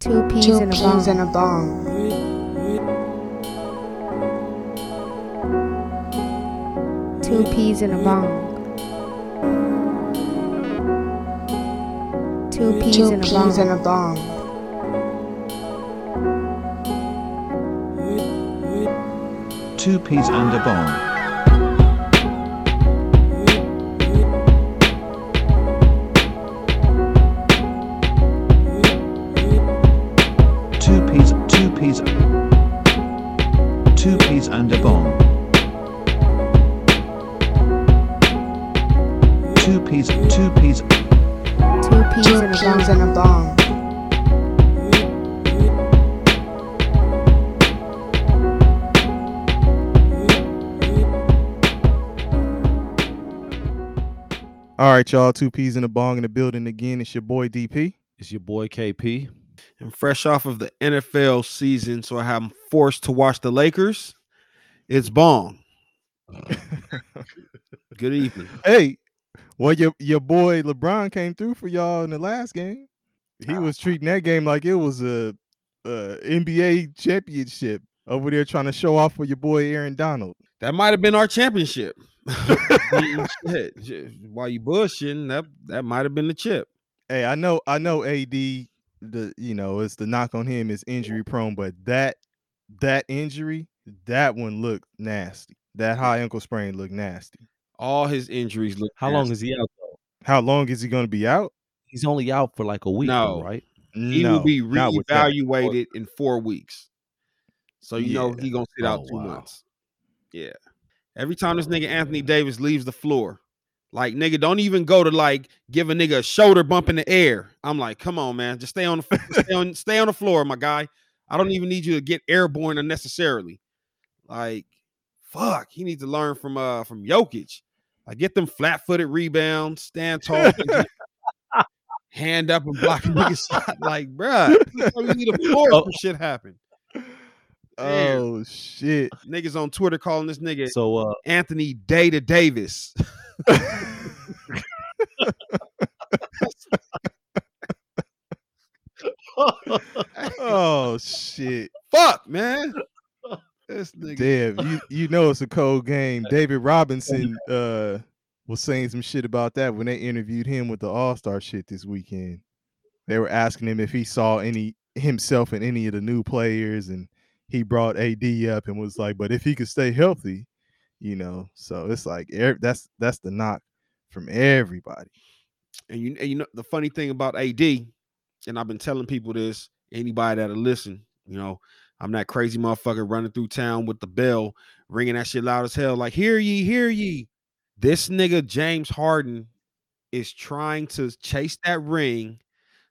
Two peas Two in a peas bong. in a bong. Two peas in a bong. Two peas Two in a peas in bong. a bong. Two peas and a bomb. Peas, two peas, and a bomb. Two peas, two peas, Two peas Two in a peas bong. a bong. All right, y'all. Two peas in a bong in the building again. It's your boy DP. It's your boy KP. And fresh off of the NFL season, so I am forced to watch the Lakers. It's Bong. Good evening. Hey, well, your your boy LeBron came through for y'all in the last game. He was treating that game like it was a, a NBA championship over there, trying to show off for your boy Aaron Donald. That might have been our championship. While you bushing, that that might have been the chip. Hey, I know, I know. AD, the you know, it's the knock on him is injury prone, but that that injury, that one looked nasty. That high ankle sprain looked nasty. All his injuries look. How long is he out though? How long is he going to be out? He's only out for like a week, though, No. right? he no, will be not reevaluated in four weeks. So you know Yeah. he gonna sit oh, out Oh, two wow. months. Yeah. Every time this oh, nigga Anthony Davis leaves the floor, like nigga, don't even go to like give a nigga a shoulder bump in the air. I'm like, come on, man, just stay on the stay on stay on the floor, my guy. I don't even need you to get airborne unnecessarily. Like, fuck, he needs to learn from uh from Jokic. Like, get them flat footed rebounds, stand tall, hand up and block a nigga shot. Like, bruh, you need a floor Oh. for shit happen. Oh shit! Niggas on Twitter calling this nigga So uh Anthony Day to Davis. oh shit! Fuck, man. This nigga. Damn, you you know it's a cold game. David Robinson uh was saying some shit about that when they interviewed him with the All Star shit this weekend. They were asking him if he saw any himself in any of the new players, and he brought AD up and was like, "But if he could stay healthy, you know." So it's like that's that's the knock from everybody. And you, and you know the funny thing about AD, and I've been telling people this, anybody that'll listen, you know, I'm that crazy motherfucker running through town with the bell, ringing that shit loud as hell, like, hear ye, hear ye. This nigga James Harden is trying to chase that ring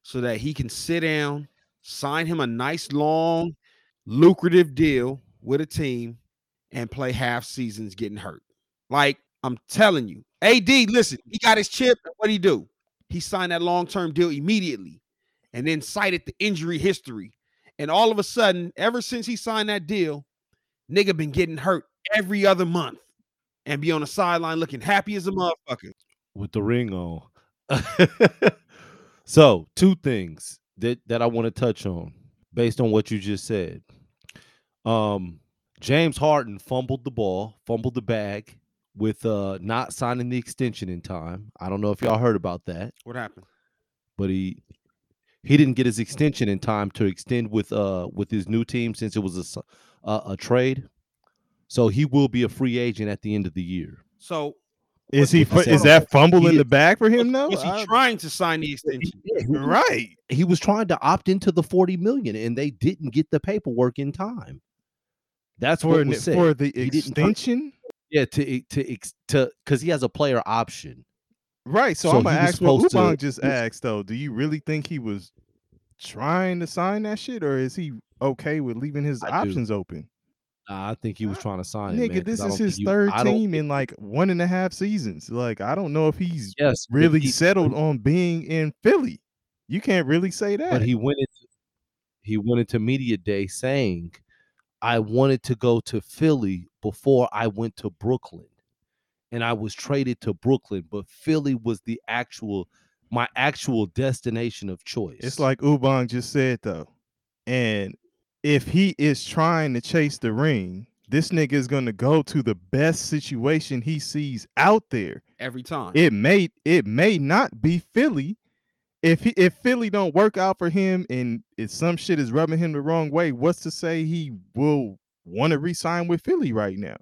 so that he can sit down, sign him a nice, long, lucrative deal with a team and play half seasons getting hurt. Like, I'm telling you, AD, listen, he got his chip. What'd he do? He signed that long-term deal immediately and then cited the injury history. And all of a sudden, ever since he signed that deal, nigga been getting hurt every other month and be on the sideline looking happy as a motherfucker. with the ring on. so two things that that I want to touch on based on what you just said. Um James Harden fumbled the ball, fumbled the bag with uh not signing the extension in time. I don't know if y'all heard about that, What happened? but he he didn't get his extension in time to extend with uh with his new team since it was a a trade. So he will be a free agent at the end of the year. So Is he? Said- Is that fumble in He- the bag for him? though? was he I- trying to sign the extension? right. he was trying to opt into the 40 million and they didn't get the paperwork in time. That's where what an- was said. for the He extension. yeah, to to ex- to because he has a player option. Right. So, So I'm gonna ask what to- just asked though. Do you really think he was trying to sign that shit, or is he okay with leaving his I do. options open? Nah, I think he was trying to sign it. Nigga, man, this is his you- third team in like one and a half seasons. Like, I don't know if he's yes, really he- settled on being in Philly. You can't really say that. But he went into he went into media day saying, "I wanted to go to Philly before I went to Brooklyn, and I was traded to Brooklyn, but Philly was the actual my actual destination of choice." it's like Ubang just said though. And if he is trying to chase the ring, this nigga is gonna go to the best situation he sees out there. every time. It may it may not be Philly. If he if Philly don't work out for him and if some shit is rubbing him the wrong way, what's to say he will want to re-sign with Philly right now?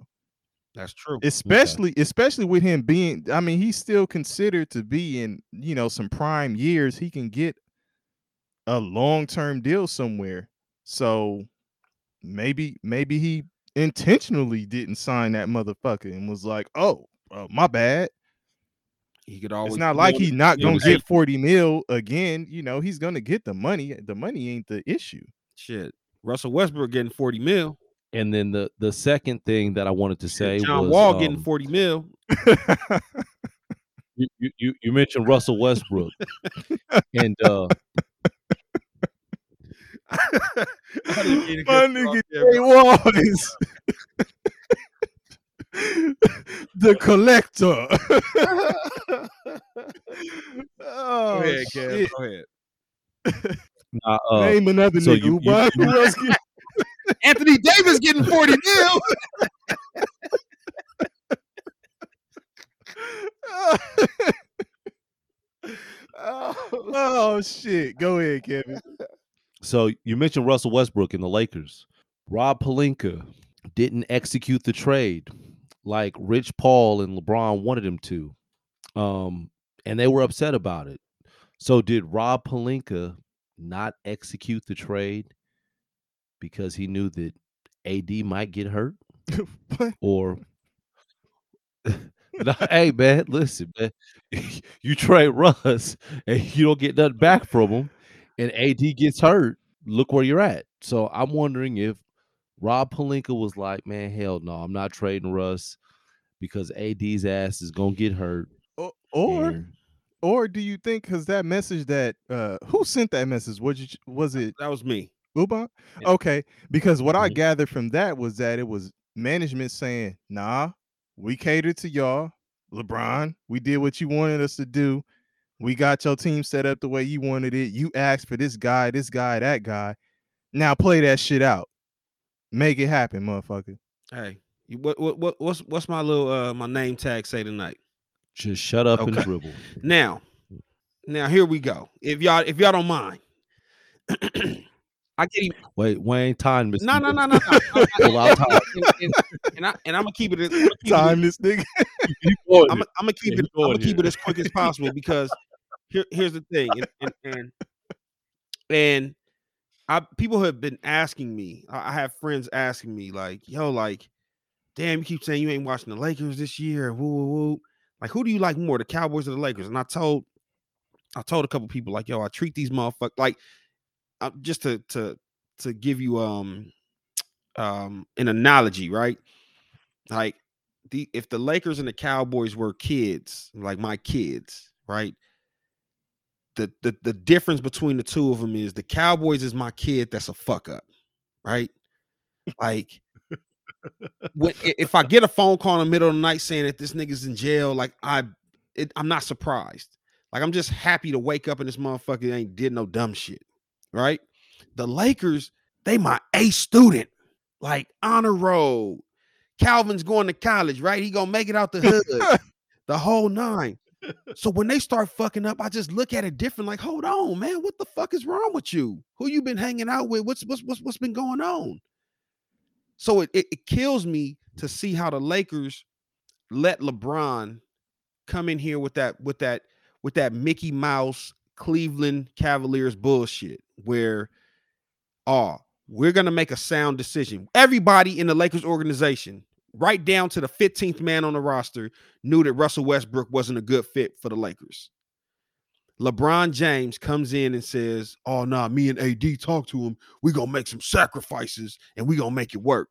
That's true. especially especially with him being i mean he's still considered to be in you know some prime years he can get a long-term deal somewhere so maybe maybe he intentionally didn't sign that motherfucker and was like oh uh, my bad He could always. it's not like he's not gonna was- get 40 mil again you know he's gonna get the money the money ain't the issue shit. Russell Westbrook getting forty mil. And then the the second thing that I wanted to say was John was Wall getting um, forty mil. you, you- you you mentioned Russell Westbrook, and uh, I didn't mean to my cut you nigga there, Jay bro. was the collector oh, Go ahead, Kev. shit. Go ahead. nah, uh, Name another so nigga. you- you- why- you- who else get- Anthony Davis getting forty mil. oh shit! Go ahead, Kevin. So you mentioned Russell Westbrook in the Lakers. Rob Pelinka didn't execute the trade like Rich Paul and LeBron wanted him to. Um, and they were upset about it. So did Rob Pelinka not execute the trade because he knew that AD might get hurt? Or No, hey man, listen, man. You trade Russ and you don't get nothing back from him, and AD gets hurt. Look where you're at. So I'm wondering if Rob Pelinka was like, "Man, hell no, I'm not trading Russ because AD's ass is gonna get hurt." Or, or, and- or do you think because that message that uh who sent that message? Was you was it That was me. Uban? Yeah. Okay, because what I Mhm. gathered from that was that it was management saying, "Nah, we catered to y'all, LeBron. We did what you wanted us to do. We got your team set up the way you wanted it. You asked for this guy, this guy, that guy. Now play that shit out. Make it happen, motherfucker." Hey, you, what what what what's what's my little uh my name tag say tonight? just shut up and dribble. Now, now here we go. If y'all if y'all don't mind, I get him. Wait, Wayne, time. Mr. No, no, no, no, no. Pull out and, and, and I and I'm gonna keep it. I'ma keep it Time this nigga. I'm. I'm gonna keep Yeah, it. keep I'm gonna going keep it as quick as possible because here, here's the thing, and and, and and I people have been asking me. I have friends asking me like, "Yo, like, damn, you keep saying you ain't watching the Lakers this year." Woo, woo, woo. Like, who do you like more, the Cowboys or the Lakers? And I told, I told a couple people like, "Yo, I treat these motherfuckers like, uh, just to to to give you um um an analogy, right? Like the if the Lakers and the Cowboys were kids, like my kids, right? The the the difference between the two of them is the Cowboys is my kid that's a fuck up, right? Like when, if I get a phone call in the middle of the night saying that this nigga's in jail, like I it, I'm not surprised. Like I'm just happy to wake up and this motherfucker ain't did no dumb shit, right? The Lakers, they my A student, like honor roll. Calvin's going to college, right? He gonna make it out the hood, the whole nine. So when they start fucking up, I just look at it different. Like, hold on, man, what the fuck is wrong with you? Who you been hanging out with? What's what's what's what's been going on? So it, it, it kills me to see how the Lakers let LeBron come in here with that with that with that Mickey Mouse Cleveland Cavaliers bullshit where oh we're gonna make a sound decision. Everybody in the Lakers organization, right down to the 15th man on the roster, knew that Russell Westbrook wasn't a good fit for the Lakers. LeBron James comes in and says, Oh nah, me and AD talk to him. we gonna make some sacrifices and we gonna make it work.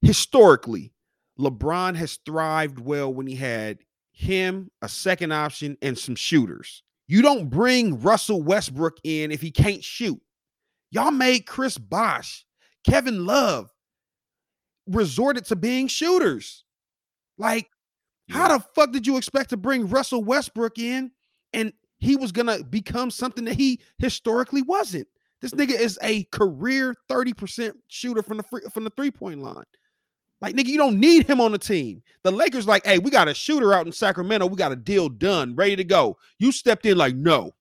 Historically, LeBron has thrived well when he had him, a second option, and some shooters. You don't bring Russell Westbrook in if he can't shoot. Y'all made Chris Bosh, Kevin Love resorted to being shooters. Like, how the fuck did you expect to bring Russell Westbrook in and he was gonna become something that he historically wasn't? This nigga is a career 30% shooter from the free, from the three-point line. Like nigga, you don't need him on the team. The Lakers like, hey, we got a shooter out in Sacramento. We got a deal done, ready to go. You stepped in like, no,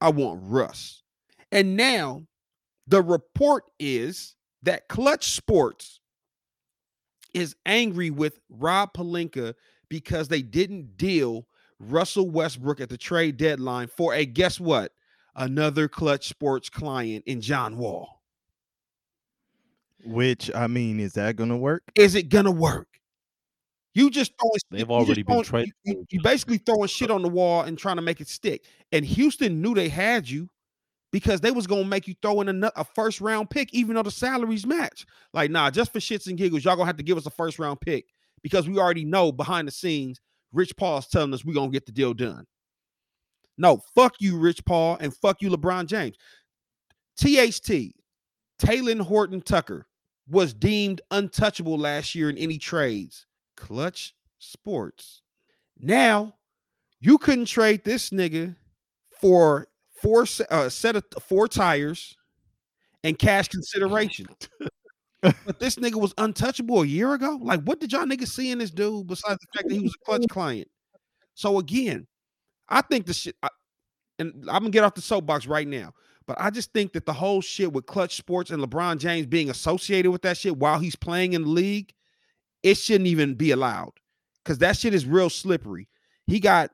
I want Russ. And now the report is that Clutch Sports is angry with Rob Pelinka because they didn't deal Russell Westbrook at the trade deadline for a guess what? Another Clutch Sports client in John Wall. Which I mean, is that gonna work? Is it gonna work? You just throwing They've you already been throwing- traded You, for you basically throwing shit on the wall and trying to make it stick. And Houston knew they had you because they was gonna make you throw in a, a first round pick, even though the salaries match. Like, nah, just for shits and giggles, y'all gonna have to give us a first round pick because we already know behind the scenes, Rich Paul's telling us we're gonna get the deal done. No, fuck you, Rich Paul, and fuck you, LeBron James. THT, Talen Horton Tucker was deemed untouchable last year in any trades. Clutch Sports. Now, you couldn't trade this nigga for four uh, set of four tires and cash consideration. but this nigga was untouchable a year ago. Like, what did y'all niggas see in this dude besides the fact that he was a clutch client? So again, I think the shit, I, and I'm gonna get off the soapbox right now. But I just think that the whole shit with Clutch Sports and LeBron James being associated with that shit while he's playing in the league, it shouldn't even be allowed because that shit is real slippery. He got,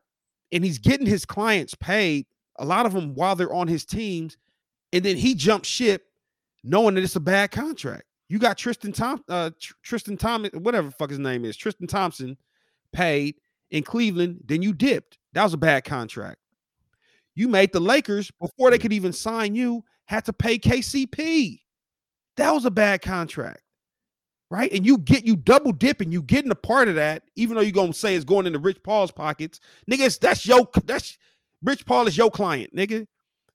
and he's getting his clients paid, a lot of them while they're on his teams, and then he jumped ship knowing that it's a bad contract. You got Tristan Tom, uh, Tristan Thomas, whatever fuck his name is, Tristan Thompson, paid in Cleveland. Then you dipped. That was a bad contract. You made the Lakers before they could even sign you had to pay KCP. That was a bad contract, right? And you get you double dipping, you getting a part of that, even though you're gonna say it's going into Rich Paul's pockets, niggas. That's your that's Rich Paul is your client, nigga.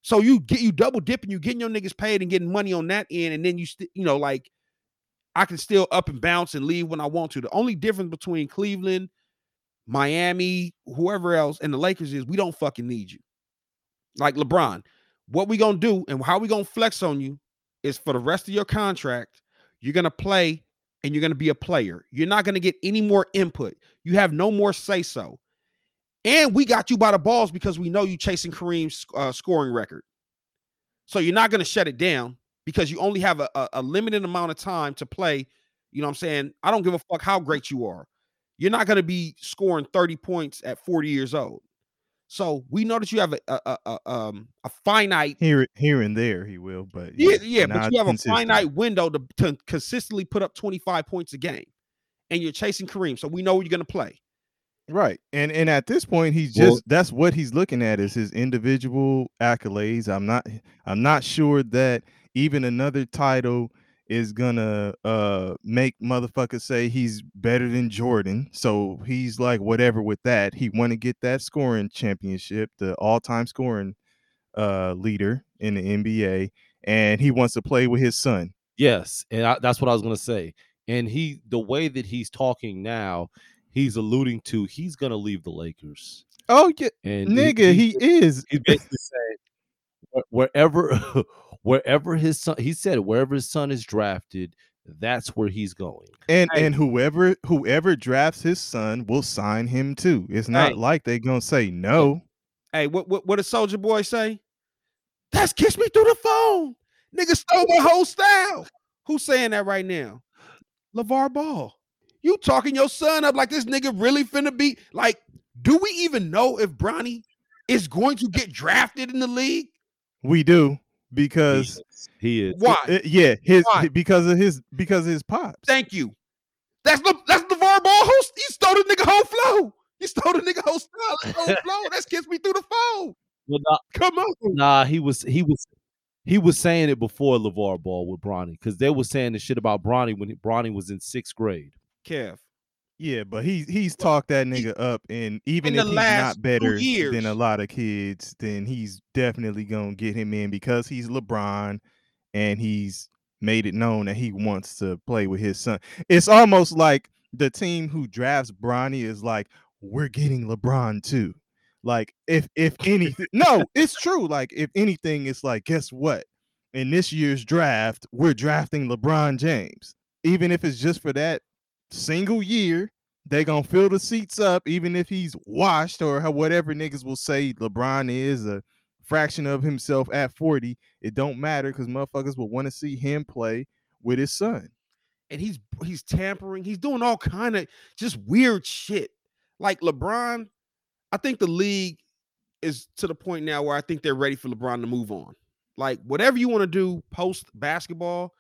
So you get you double dipping, you getting your niggas paid and getting money on that end, and then you st- you know like I can still up and bounce and leave when I want to. The only difference between Cleveland, Miami, whoever else, and the Lakers is we don't fucking need you. Like LeBron, what we gonna do and how we gonna flex on you is for the rest of your contract, you're gonna play and you're gonna be a player. You're not gonna get any more input. You have no more say so. And we got you by the balls because we know you chasing Kareem's uh, scoring record. So you're not gonna shut it down because you only have a, a, a limited amount of time to play. You know what I'm saying? I don't give a fuck how great you are. You're not gonna be scoring 30 points at 40 years old. So we know that you have a a, a, um a finite Here, here and there, he will, but yeah, yeah, but you have a finite window to, to consistently put up 25 points a game, and you're chasing Kareem, so we know you're gonna play. Right. And and at this point he's Well- just that's what he's looking at is his individual accolades. I'm not I'm not sure that even another title is gonna uh make motherfuckers say he's better than Jordan. So he's like whatever with that. He want to get that scoring championship, the all-time scoring uh leader in the NBA and he wants to play with his son. Yes, and I, that's what I was gonna say. And he, the way that he's talking now, he's alluding to he's gonna leave the Lakers. Oh yeah, And nigga, he is. he's basically saying wherever, wherever his son, he said wherever his son is drafted, that's where he's going. And Hey. and whoever whoever drafts his son will sign him too. It's not Hey. like they're gonna say no. Hey, what what what does Soulja Boy say? That's kiss me through the phone. Nigga stole my whole style. Who's saying that right now? LeVar Ball. You talking your son up like this nigga really finna be like, do we even know if Bronny is going to get drafted in the league? We do He because is. He is. Why? uh, yeah, his Why? because of his because of his pops. Thank you. That's the that's the LeVar Ball host. You stole the nigga whole flow. You stole the nigga whole style, the whole flow. That's kiss me through the phone. Well, nah, Come on. nah, he was he was he was saying it before LeVar Ball with Bronny because they were saying the shit about Bronny when he- Bronny was in sixth grade. Kev. Yeah, but he he's talked that nigga up, and even in if he's not better than a lot of kids, then he's definitely gonna get him in because he's LeBron, and he's made it known that he wants to play with his son. It's almost like the team who drafts Bronny is like, we're getting LeBron too. Like if if anything, no, it's true. Like if anything, it's like, guess what? in this year's draft, we're drafting LeBron James. Even if it's just for that single year, they gonna fill the seats up, even if he's washed or whatever niggas will say LeBron is a fraction of himself at 40. It don't matter because motherfuckers will want to see him play with his son. and he's he's tampering. He's doing all kind of just weird shit. Like LeBron, I think the league is to the point now where I think they're ready for LeBron to move on. Like whatever you want to do post basketball,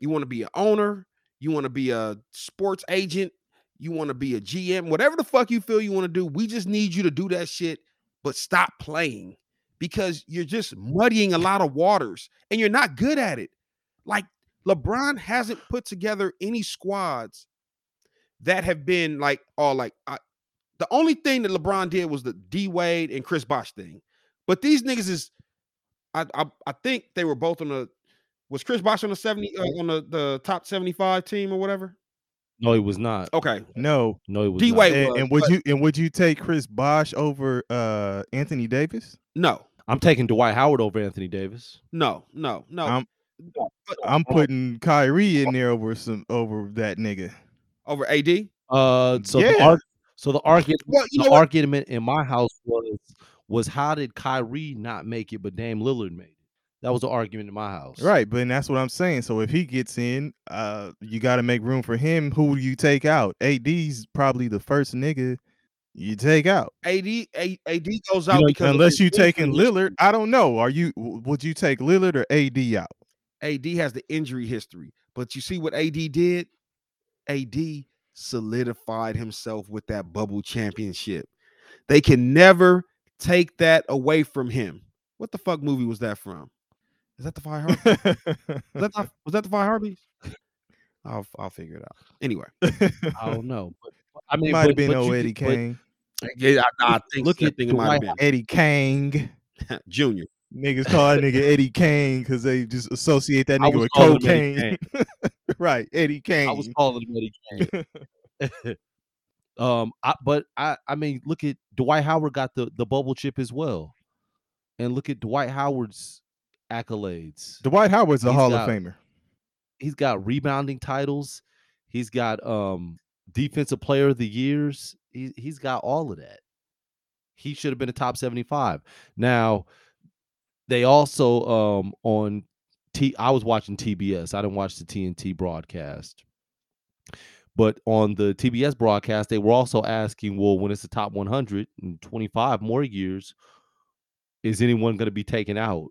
you want to be an owner, you want to be a sports agent, you want to be a GM, whatever the fuck you feel you want to do, we just need you to do that shit, but stop playing because you're just muddying a lot of waters and you're not good at it. Like LeBron hasn't put together any squads that have been like all like I, the only thing that LeBron did was the D Wade and Chris Bosh thing. But these niggas is I I, I think they were both on the was Chris Bosh on the 70 uh, on the, the top 75 team or whatever? No, he was not. Okay. No. No, he was D Wade. And, was, and would but you and would you take Chris Bosh over uh Anthony Davis? no, I'm taking Dwight Howard over Anthony Davis. no, no, no. I'm- no. I'm putting Kyrie in there over some over that nigga. over AD. Uh, so the Yeah. arg- so the argument Well, the argument in my house was was how did Kyrie not make it, but Dame Lillard made it? That was the argument in my house. Right, but that's what I'm saying. So if he gets in, uh, you got to make room for him. Who do you take out? AD's probably the first nigga you take out, AD A- AD goes You out know, because unless you taking Lillard. I don't know. Are you? Would you take Lillard or AD out? AD has the injury history, but you see what AD did? AD solidified himself with that bubble championship. They can never take that away from him. What the fuck movie was that from? Is that the Heartbeats? was, that not, was that the Five Heartbeats? I'll I'll figure it out. Anyway, I don't know. But, I mean, Might but- have been old Eddie Kane. yeah, I, I think Look at think it might have Dwight Eddie Kane. Junior. Niggas call that nigga Eddie Kane because they just associate that nigga with him Eddie cocaine. right, Eddie Kane. I was calling him Eddie Kane. um, I, but I, I mean, look at Dwight Howard got the the bubble chip as well, and look at Dwight Howard's accolades. Dwight Howard's a He's Hall got- of Famer. He's got rebounding titles. He's got um defensive player of the years. He he's got all of that. He should have been a top 75. Now, they also um on T I was watching TBS. I didn't watch the TNT broadcast. But on the TBS broadcast, they were also asking, well, when it's the top 100 in 25 more years, is anyone going to be taken out?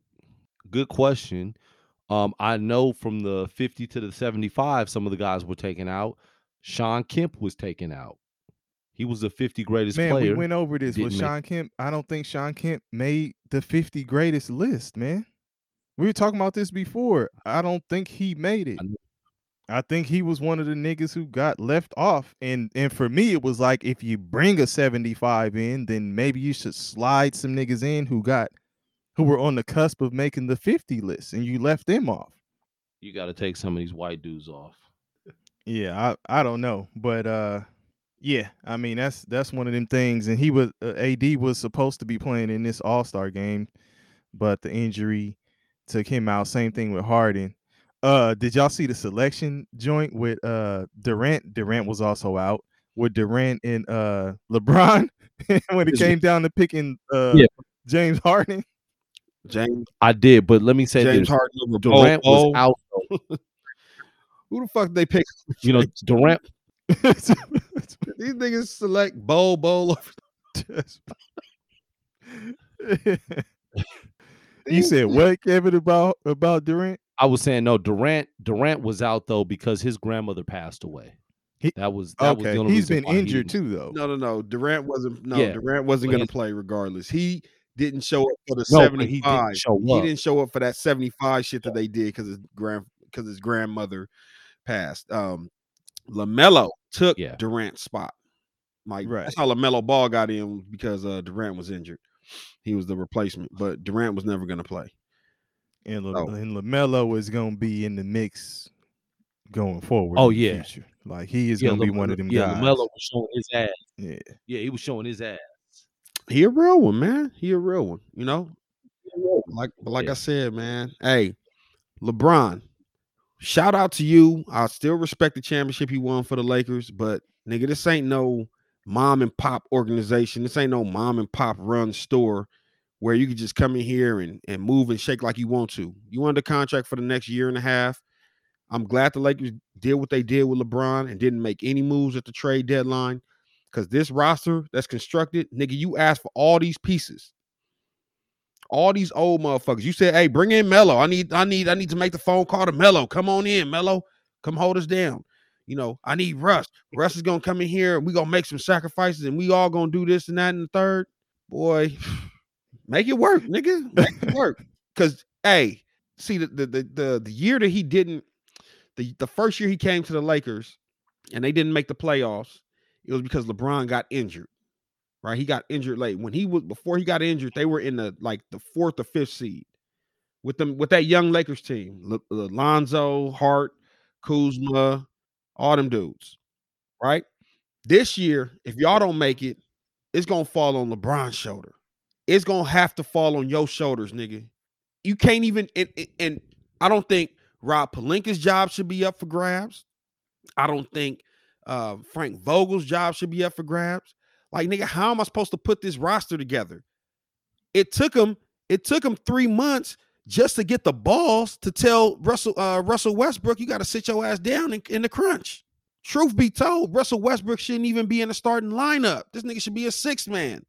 Good question. Um, I know from the 50 to the 75, some of the guys were taken out. Shawn Kemp was taken out. He was the 50 greatest Man, player. we went over this with didn't make Shawn Kemp. I don't think Shawn Kemp made the 50 greatest list, man. We were talking about this before. I don't think he made it. I. I think he was one of the niggas who got left off. And and for me, it was like if you bring a 75 in, then maybe you should slide some niggas in who got who were on the cusp of making the 50 list and you left them off. you got to take some of these white dudes off. Yeah, I I don't know, but uh yeah, I mean that's that's one of them things and he was uh, AD was supposed to be playing in this All-Star game, but the injury took him out. Same thing with Harden. Uh did y'all see the selection joint with uh Durant? Durant was also out with Durant and uh LeBron when it came down to picking uh Yeah. James Harden. James I did, but let me say James this. Harden over Durant Bo- was Bo. out. Who the fuck they pick? You know, Durant. These niggas select bowl bowl over- you said what, Kevin, about about Durant? I was saying no. Durant. Durant was out though because his grandmother passed away. He- that was that was Okay, the only he's reason been why he injured too, though. No, no, no. Durant wasn't. No, Yeah, Durant wasn't going to play regardless. He didn't show up for the No, but he didn't seventy-five. He didn't show up for that seventy-five shit that they did because his grand because his grandmother passed. Um, Lamelo took Yeah. Durant's spot. Like Right. that's how Lamelo Ball got in because uh, Durant was injured. He was the replacement, but Durant was never going to play. And, La- Oh. and Lamelo is gonna be in the mix going forward. Oh, yeah. like he is Yeah, gonna be one of them yeah, guys. Lamelo was showing his ass. Yeah, Yeah, he was showing his ass. He a real one, man. He a real one. You know, like but like Yeah. I said, man. Hey, LeBron, shout out to you. I still respect the championship he won for the Lakers, but nigga, this ain't no mom and pop organization. This ain't no mom and pop run store where you can just come in here and, and move and shake like you want to. You under contract for the next year and a half. I'm glad the Lakers did what they did with LeBron and didn't make any moves at the trade deadline. Because this roster that's constructed, nigga, you asked for all these pieces. All these old motherfuckers. You said, hey, bring in Melo. I need, I need, I need to make the phone call to Melo. Come on in, Melo. Come hold us down. You know, I need Russ. Russ is gonna come in here and we gonna make some sacrifices and we all gonna do this and that and the third. Boy, make it work, nigga. Make it work. Cause hey, see the the the the, the year that he didn't the, the first year he came to the Lakers and they didn't make the playoffs, it was because LeBron got injured. Right? He got injured late. When he was before he got injured, they were in the like the fourth or fifth seed with them with that young Lakers team. L- Lonzo, Hart, Kuzma, all them dudes. Right? This year, if y'all don't make it, it's gonna fall on LeBron's shoulder. It's gonna have to fall on your shoulders, nigga. You can't even and, and I don't think Rob Pelinka's job should be up for grabs. I don't think uh, Frank Vogel's job should be up for grabs. Like, nigga, how am I supposed to put this roster together? It took him, it took him three months just to get the balls to tell Russell uh, Russell Westbrook, you got to sit your ass down in, in the crunch. Truth be told, Russell Westbrook shouldn't even be in the starting lineup. This nigga should be a six man.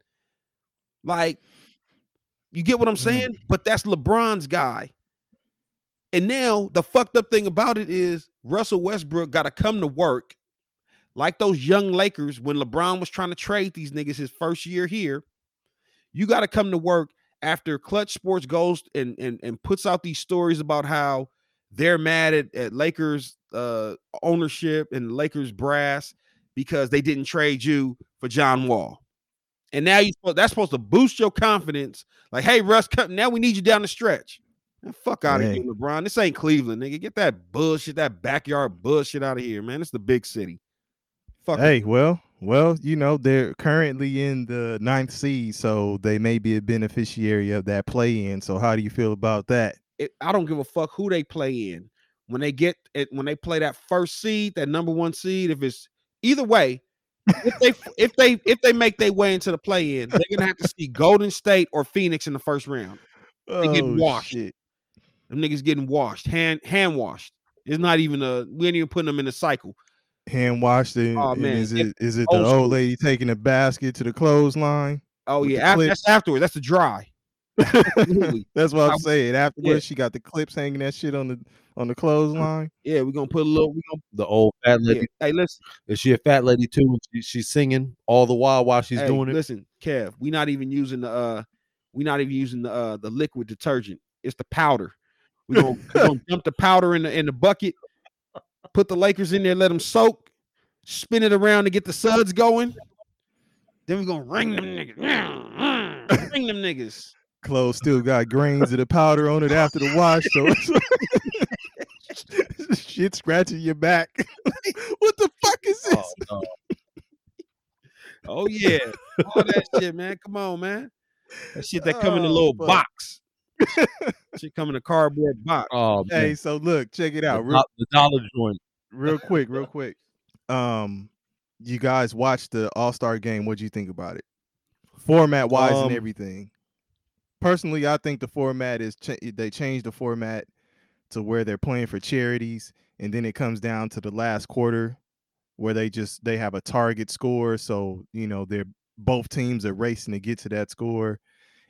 Like, you get what I'm saying? Mm. But that's LeBron's guy. And now the fucked up thing about it is Russell Westbrook got to come to work like those young Lakers when LeBron was trying to trade these niggas his first year here. You got to come to work after Clutch Sports goes and, and, and puts out these stories about how they're mad at, at Lakers uh, ownership and Lakers brass because they didn't trade you for John Wall. And now you that's supposed to boost your confidence. Like, hey, Russ, now we need you down the stretch. Man, fuck out of here, LeBron. This ain't Cleveland, nigga. Get that bullshit, that backyard bullshit out of here, man. It's the big city. Fuck. Hey, it. well, well, you know they're currently in the ninth seed, so they may be a beneficiary of that play in. So, how do you feel about that? It, I don't give a fuck who they play in. When they get it, when they play that first seed, that number one seed, if it's either way, if they if they if they make their way into the play in, they're gonna have to see Golden State or Phoenix in the first round. They oh, get washed. Shit. Them niggas getting washed, hand hand washed. It's not even a we ain't even putting them in a cycle. Hand washed and, oh, man. is it is it the old, old lady taking a basket to the clothesline? Oh yeah, after, that's afterwards. That's the dry. that's what I'm saying. Afterwards, yeah. she got the clips hanging that shit on the on the clothesline. Yeah, we're gonna put a little. We gonna the old fat lady. Yeah. Hey, listen, is she a fat lady too? She, she's singing all the while while she's hey, doing it. Listen, Kev, we're not even using the uh, we not even using the uh the liquid detergent. It's the powder. We're gonna, we gonna dump the powder in the in the bucket, put the Lakers in there, let them soak, spin it around to get the suds going. Then we're gonna ring them niggas. ring them niggas. Clothes still got grains of the powder on it after the wash, so shit scratching your back. what the fuck is oh, this? Oh, no. oh yeah, all that shit, man. Come on, man. That shit that come in a oh, little fuck. box. she come in a cardboard box. Oh, man. hey, so look, check it out. The, the dollar joint. Real quick, real quick. Um, you guys watched the All Star game. What do you think about it? Format wise um, and everything. Personally, I think the format is ch- they changed the format to where they're playing for charities, and then it comes down to the last quarter where they just they have a target score. So you know they're both teams are racing to get to that score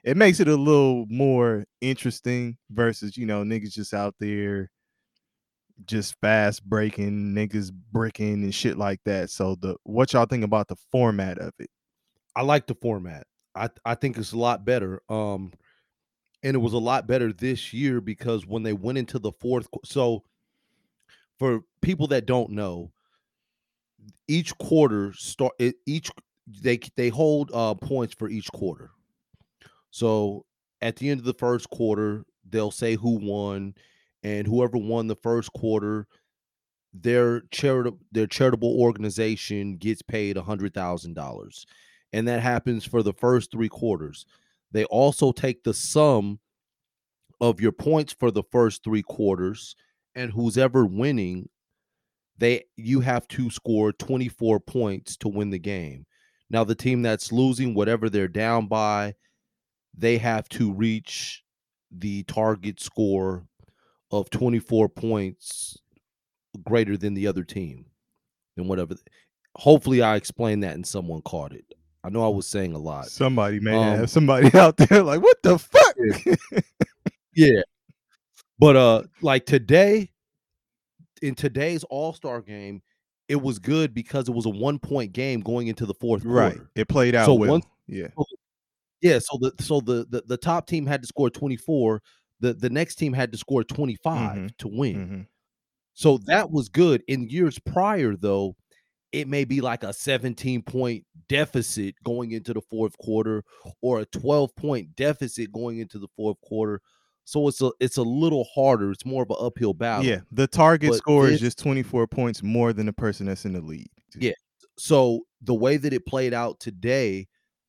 it makes it a little more interesting versus you know niggas just out there just fast breaking niggas bricking and shit like that. So the what y'all think about the format of it? I like the format. I i think it's a lot better um and it was a lot better this year because when they went into the fourth so for people that don't know each quarter start each they they hold uh points for each quarter. So at the end of the first quarter, they'll say who won, and whoever won the first quarter, their charitable their charitable organization gets paid a hundred thousand dollars, and that happens for the first three quarters. They also take the sum of your points for the first three quarters, and who's ever winning, they you have to score 24 points to win the game. Now, the team that's losing, whatever they're down by, they have to reach the target score of 24 points greater than the other team and whatever. Hopefully, I explained that and someone caught it. I know I was saying a lot. Somebody may Um, have somebody out there like, what the fuck? Yeah. But uh like today in today's All-Star game, it was good because it was a one-point game going into the fourth right. quarter. It played out So well. once- yeah. Yeah, so the so the, the the top team had to score 24, the the next team had to score 25 Mhm. to win. Mhm. So that was good. In years prior, though, it may be like a 17 point deficit going into the fourth quarter or a 12 point deficit going into the fourth quarter. So it's a it's a little harder. It's more of an uphill battle. Yeah. The target But score is just 24 points more than the person that's in the lead. Yeah. So the way that it played out today,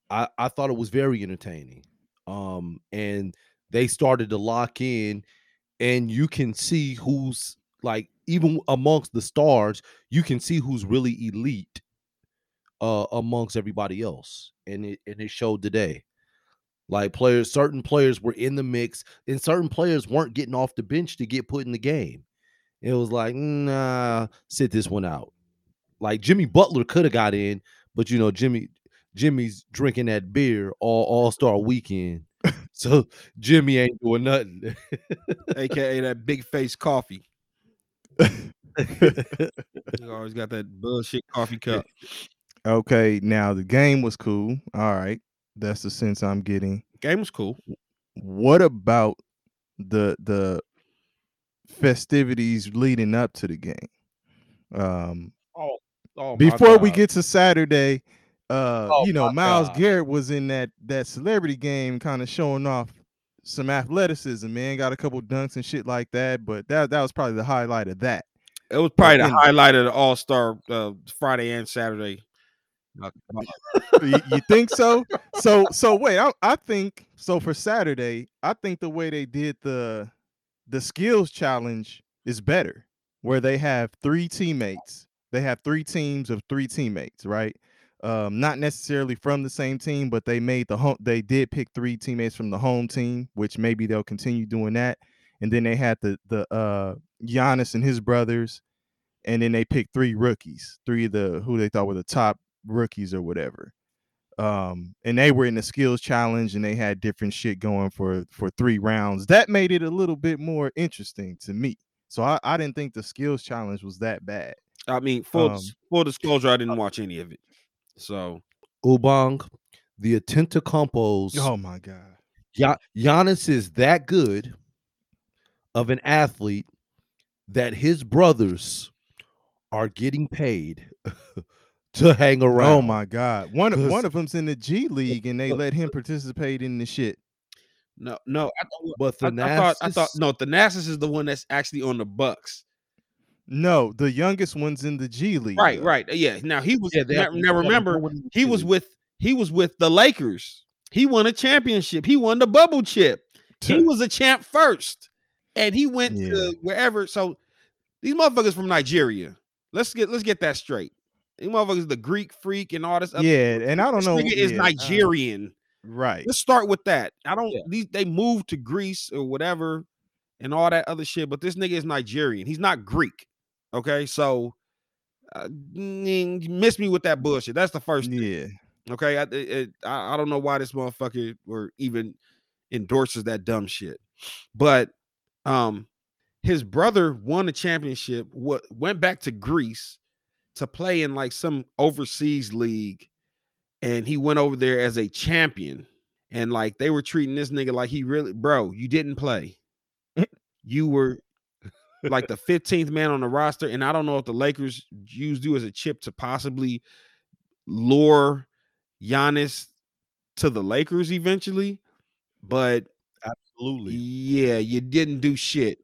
I, I thought it was very entertaining. Um, and they started to lock in, and you can see who's like even amongst the stars, you can see who's really elite uh amongst everybody else. And it and it showed today. Like players, certain players were in the mix, and certain players weren't getting off the bench to get put in the game. It was like, nah, sit this one out. Like Jimmy Butler could have got in, but you know, Jimmy Jimmy's drinking that beer all all star weekend. So Jimmy ain't doing nothing. aka that big face coffee. You always got that bullshit coffee cup. Okay. Now the game was cool. All right. That's the sense I'm getting. Game was cool. What about the the festivities leading up to the game? Um oh, oh before we get to Saturday, uh, Oh you know, Miles God. Garrett was in that that celebrity game, kind of showing off some athleticism. Man, got a couple dunks and shit like that. But that that was probably the highlight of that. It was probably the highlight of the All Star uh, Friday and Saturday. You, you think so? So so wait, I, I think so for Saturday. I think the way they did the the skills challenge is better, where they have three teammates. They have three teams of three teammates, right? Um, not necessarily from the same team, but they made the home. They did pick three teammates from the home team, which maybe they'll continue doing that. And then they had the the uh Giannis and his brothers, and then they picked three rookies, three of the who they thought were the top rookies or whatever. Um, and they were in the skills challenge and they had different shit going for for three rounds. That made it a little bit more interesting to me. So I, I didn't think the skills challenge was that bad. I mean, full Um, full disclosure, I didn't watch any of it. So Ubang, the Antetokounmpos. Oh my god. Ya- Giannis is that good of an athlete that his brothers are getting paid to hang oh around. Oh my god. One of one of them's in the G League and they let him participate in the shit. no, no, I, thought- But I, I thought I thought no, Thanasis is the one that's actually on the Bucks. No, the youngest one's in the G League. Right, though. right. Yeah. Now he was Yeah, they now, now remember no one in the he was with he was with the Lakers. He won a championship. He won the bubble chip. He was a champ first. And he went Yeah. to wherever. So these motherfuckers from Nigeria. Let's get let's get that straight. These motherfuckers the Greek freak and all this other Yeah, and I don't this know. nigga is yeah, uh, Nigerian. right. Let's start with that. I don't Yeah. these they moved to Greece or whatever and all that other shit, but this nigga is Nigerian. He's not Greek. Okay, so uh, you miss me with that bullshit. That's the first thing. Yeah. Okay, I, it, it- I I don't know why this motherfucker or even endorses that dumb shit, but um, his brother won a championship. What went back to Greece to play in like some overseas league, and he went over there as a champion. And like they were treating this nigga like he really, bro, you didn't play. you were like the 15th man on the roster. And I don't know if the Lakers used you as a chip to possibly lure Giannis to the Lakers eventually, but absolutely. yeah, you didn't do shit.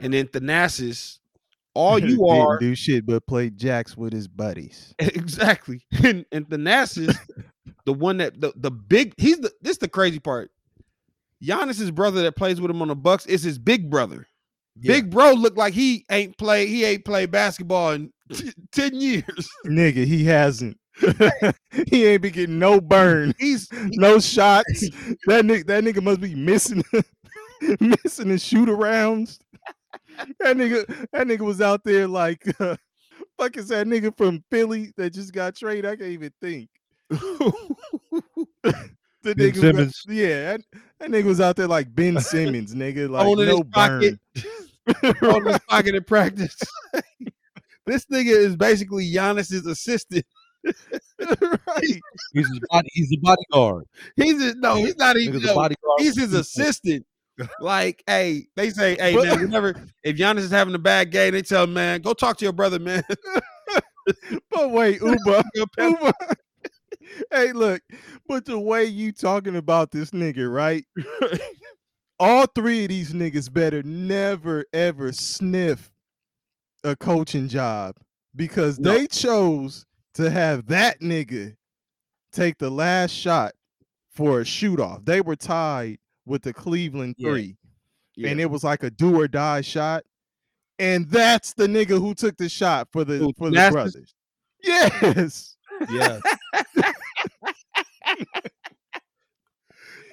And then Thanasis, all you Didn't are do shit but play jacks with his buddies. exactly. And and Thanasis, the one that the, the big he's the this is the crazy part. Giannis's brother that plays with him on the Bucks is his big brother. Yeah. Big bro looked like he ain't played. He ain't played basketball in ten years. Nigga, he hasn't. he ain't been getting no burn, He's no shots. That nigga, that nigga must be missing, missing the shoot arounds. That nigga, that nigga was out there like, uh, fuck is that nigga from Philly that just got traded? I can't even think. The Ben nigga, was- Simmons. yeah, that, that nigga was out there like Ben Simmons, nigga, like Holding his no burn. Pocket. on his pocket in practice. this nigga is basically Giannis's assistant. right. He's his body. He's the bodyguard. He's a, no, he's not even. Nigga's a no, bodyguard. he's his assistant. Like, hey, they say, hey, But- man, whenever if Giannis is having a bad game, they tell him, man, go talk to your brother, man. But wait, Uber, Go pep- Uber. hey, look, but the way you talking about this nigga, right? All three of these niggas better never ever sniff a coaching job because No. they chose to have that nigga take the last shot for a shoot off. They were tied with the Cleveland Yeah. three. Yeah. and it was like a do or die shot. And that's the nigga who took the shot for the Who, for the brothers. Yes. Yeah.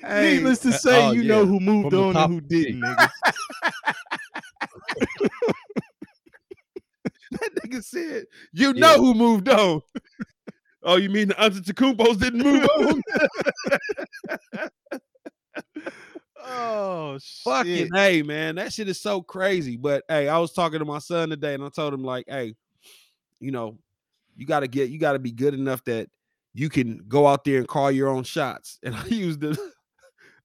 Hey, Needless to uh, say, oh, you know who moved from the on and who didn't, nigga. that nigga said, you know who moved on. oh, you mean the Antetokounmpos didn't move on? oh Fucking shit. hey, man, that shit is so crazy. But hey, I was talking to my son today, and I told him like, hey, you know, you got to get, you got to be good enough that you can go out there and call your own shots. And I used the,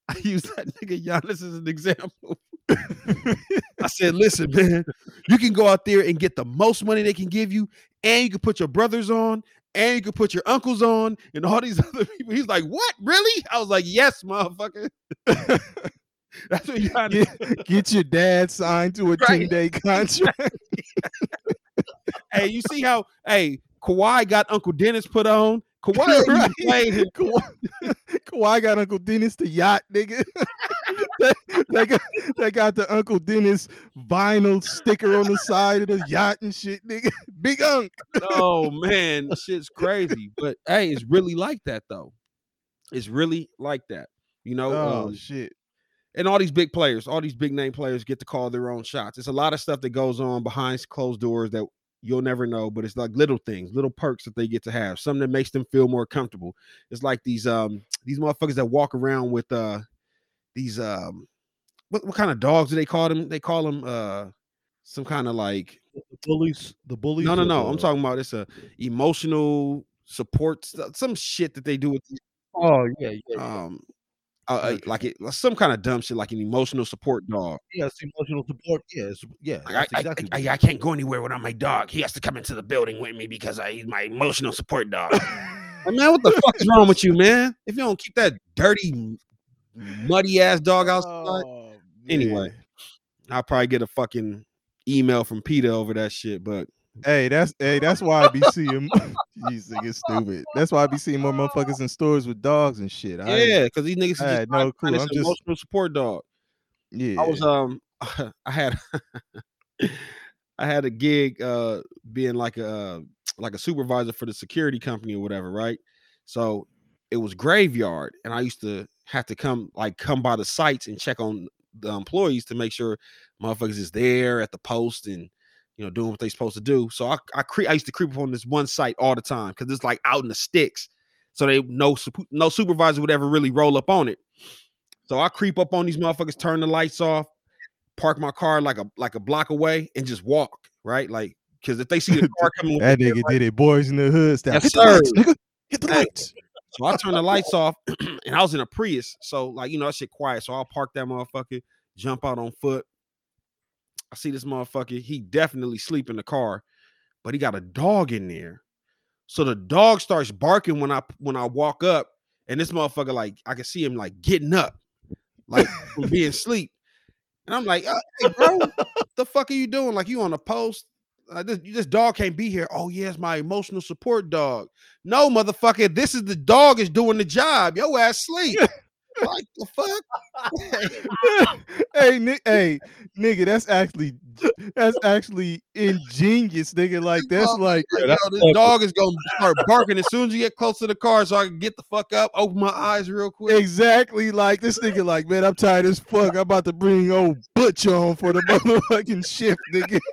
I used that nigga Giannis as an example. I said, listen, man, you can go out there and get the most money they can give you, and you can put your brothers on, and you can put your uncles on, and all these other people. He's like, what? Really? I was like, yes, motherfucker. That's what Giannis. Get, get your dad signed to a Right. 10 day contract. hey, you see how hey Kawhi got Uncle Dennis put on? Kawhi Right. played him. Kawhi, Kawhi got Uncle Dennis the yacht, nigga. they, they got, they got the Uncle Dennis vinyl sticker on the side of the yacht and shit, nigga. Big Unk. Oh man, shit's crazy. But hey, it's really like that though. It's really like that. You know, Oh um, shit. and all these big players, all these big name players get to call their own shots. It's a lot of stuff that goes on behind closed doors that you'll never know, but it's like little things, little perks that they get to have, something that makes them feel more comfortable. It's like these um these motherfuckers that walk around with uh these um what, what kind of dogs do they call them? They call them uh some kind of like The bullies. The bullies. no no no. I'm talking about it's a emotional support st- some shit that they do with these, Oh yeah, yeah, yeah. um uh, uh, like it some kind of dumb shit like an emotional support dog. yeah. It's emotional support. Yeah, yeah. Like, I, I- exactly. I, what I, can't go anywhere without my dog. He has to come into the building with me because I, he's my emotional support dog. Like, man, what the fuck is wrong with you, man? If you don't keep that dirty, muddy ass dog outside, Oh, Anyway. I'll probably get a fucking email from Peter over that shit. But Hey, that's hey, that's why I be seeing these niggas stupid. That's why I be seeing more motherfuckers in stores with dogs and shit. I, yeah, because these niggas I just had no clue. I'm just- emotional support dog. yeah. I was um I had I had a gig uh being like a like a supervisor for the security company or whatever, right? So it was graveyard and I used to have to come like come by the sites and check on the employees to make sure motherfuckers is there at the post and you know doing what they supposed to do. So I I, cre- I used to creep up on this one site all the time because it's like out in the sticks. So they no no supervisor would ever really roll up on it. So I creep up on these motherfuckers, turn the lights off, park my car like a like a block away, and just walk right. Like because if they see the car coming, that nigga did it, boys in the hood style. Yes, Hit the lights, nigga. Hit the lights. So I turn the lights off, and I was in a Prius, so like you know that shit quiet. So I'll park that motherfucker, jump out on foot. I see this motherfucker. He definitely sleep in the car, but he got a dog in there. So the dog starts barking when I when I walk up, and this motherfucker like I can see him like getting up, like being asleep. And I'm like, uh, hey, bro, the fuck are you doing? Like you on a post? Uh, this, this dog can't be here. Oh, yeah, it's my emotional support dog. No, motherfucker, this is the dog is doing the job. Yo ass sleep. Like the fuck? hey, ni- hey, nigga, that's actually that's actually ingenious, nigga. Like that's like Yo, this dog is gonna start barking as soon as you get close to the car, so I can get the fuck up, open my eyes real quick. exactly like this nigga. Like, man, I'm tired as fuck. I'm about to bring old Butch on for the motherfucking shift, nigga.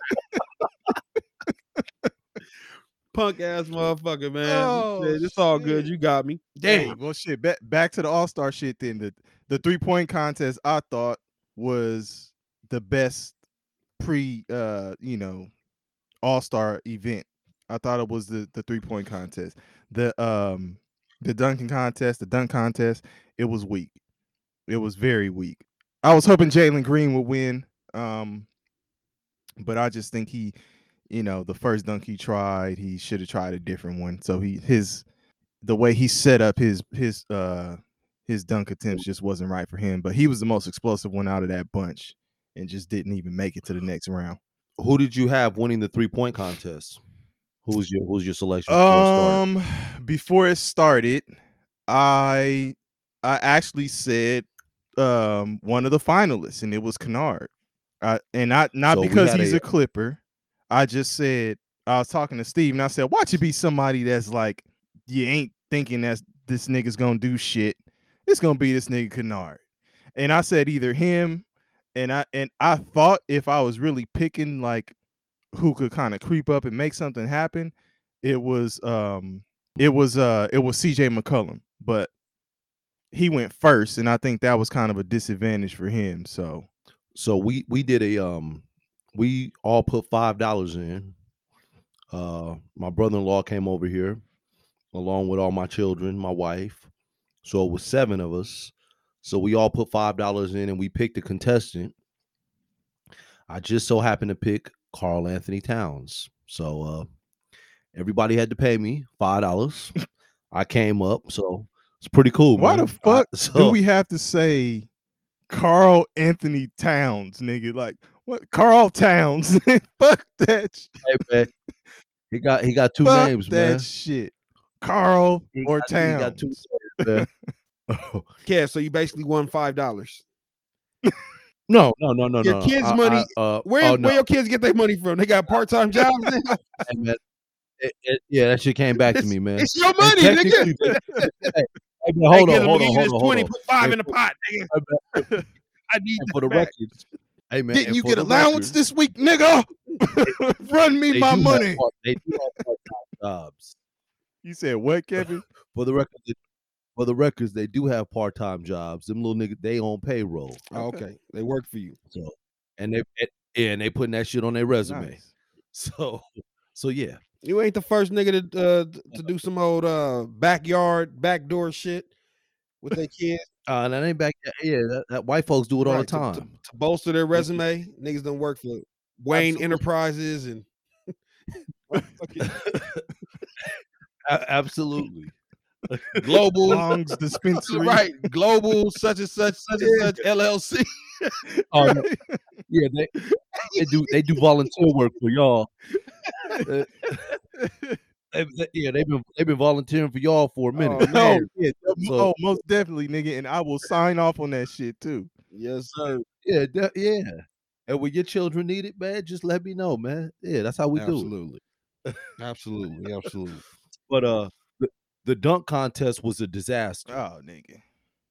Punk ass motherfucker, man. Oh, Shit, it's all good. You got me. Hey, Damn. well, shit. Back back to the All Star shit. Then the the three point contest I thought was the best pre uh you know All Star event. I thought it was the the three point contest. The um the dunking contest, the dunk contest. It was weak. It was very weak. I was hoping Jalen Green would win. Um, but I just think he, you know, the first dunk he tried, he should have tried a different one. So he his the way he set up his his uh his dunk attempts just wasn't right for him. But he was the most explosive one out of that bunch and just didn't even make it to the next round. Who did you have winning the three point contest? Who was your who was your selection? before it started? Um before it started, I I actually said um one of the finalists and it was Kennard. Uh, and not not So because he's a- a clipper. I just said I was talking to Steve and I said, watch it be somebody that's like you ain't thinking that this nigga's gonna do shit. It's gonna be this nigga Kennard. And I said either him and I and I thought if I was really picking like who could kind of creep up and make something happen, it was um it was uh it was CJ McCollum, but he went first, and I think that was kind of a disadvantage for him. So So we we did a um we all put five dollars in. Uh my brother-in-law came over here along with all my children, my wife. So it was seven of us. So we all put five dollars in and we picked a contestant. I just so happened to pick Karl-Anthony Towns. So uh everybody had to pay me five dollars. I came up, so it's pretty cool. why man. the I- fuck do we have to say Carl Anthony Towns, nigga? Like what? Karl Towns? fuck that. sh- Hey, man, he got he got two fuck names, that man. shit. Karl He or got- he Towns? got two names, man. Yeah, so you basically won five dollars. no, no, no, no, Your no. kids' I- money- I, uh, Where oh, no. where your kids get their money from? They got part time jobs. Hey, man, it- it- yeah, that shit came back to me, man. it's your money, nigga. hey, hey, man, Hey, hold get on, hold on, hold on, 20, hold on. Put five Hey, in the pot, nigga. I need And for the back. record, hey man, Didn't you get allowance record, this week, nigga? Run me my do have money. part- they do have part-time jobs. You said what, Kevin? For the record, for the records, they do have part-time jobs. Them little niggas, they on payroll. Oh, okay, they work for you. So, and they yeah, and they putting that shit on their resume. Nice. So, so yeah. You ain't the first nigga to uh, to do some old uh backyard backdoor shit with their kids. Uh, that ain't back. Yeah, that, that white folks do it all the Right, to- time. to, to bolster their resume. Niggas done work for Wayne Absolutely. Enterprises and absolutely. global Longs dispensary. right global such and such such and such LLC. Oh, no. yeah, they, they do they do volunteer work for y'all. They- they- yeah, they've been they've been volunteering for y'all for a minute. Oh, Oh, yeah, So- oh, most definitely, nigga, and I will sign off on that shit too. Yes, sir. Yeah, de- yeah. And when your children need it, man, just let me know, man. Yeah, that's how we do it. absolutely. absolutely. Absolutely. But uh, the, the dunk contest was a disaster. Oh, nigga.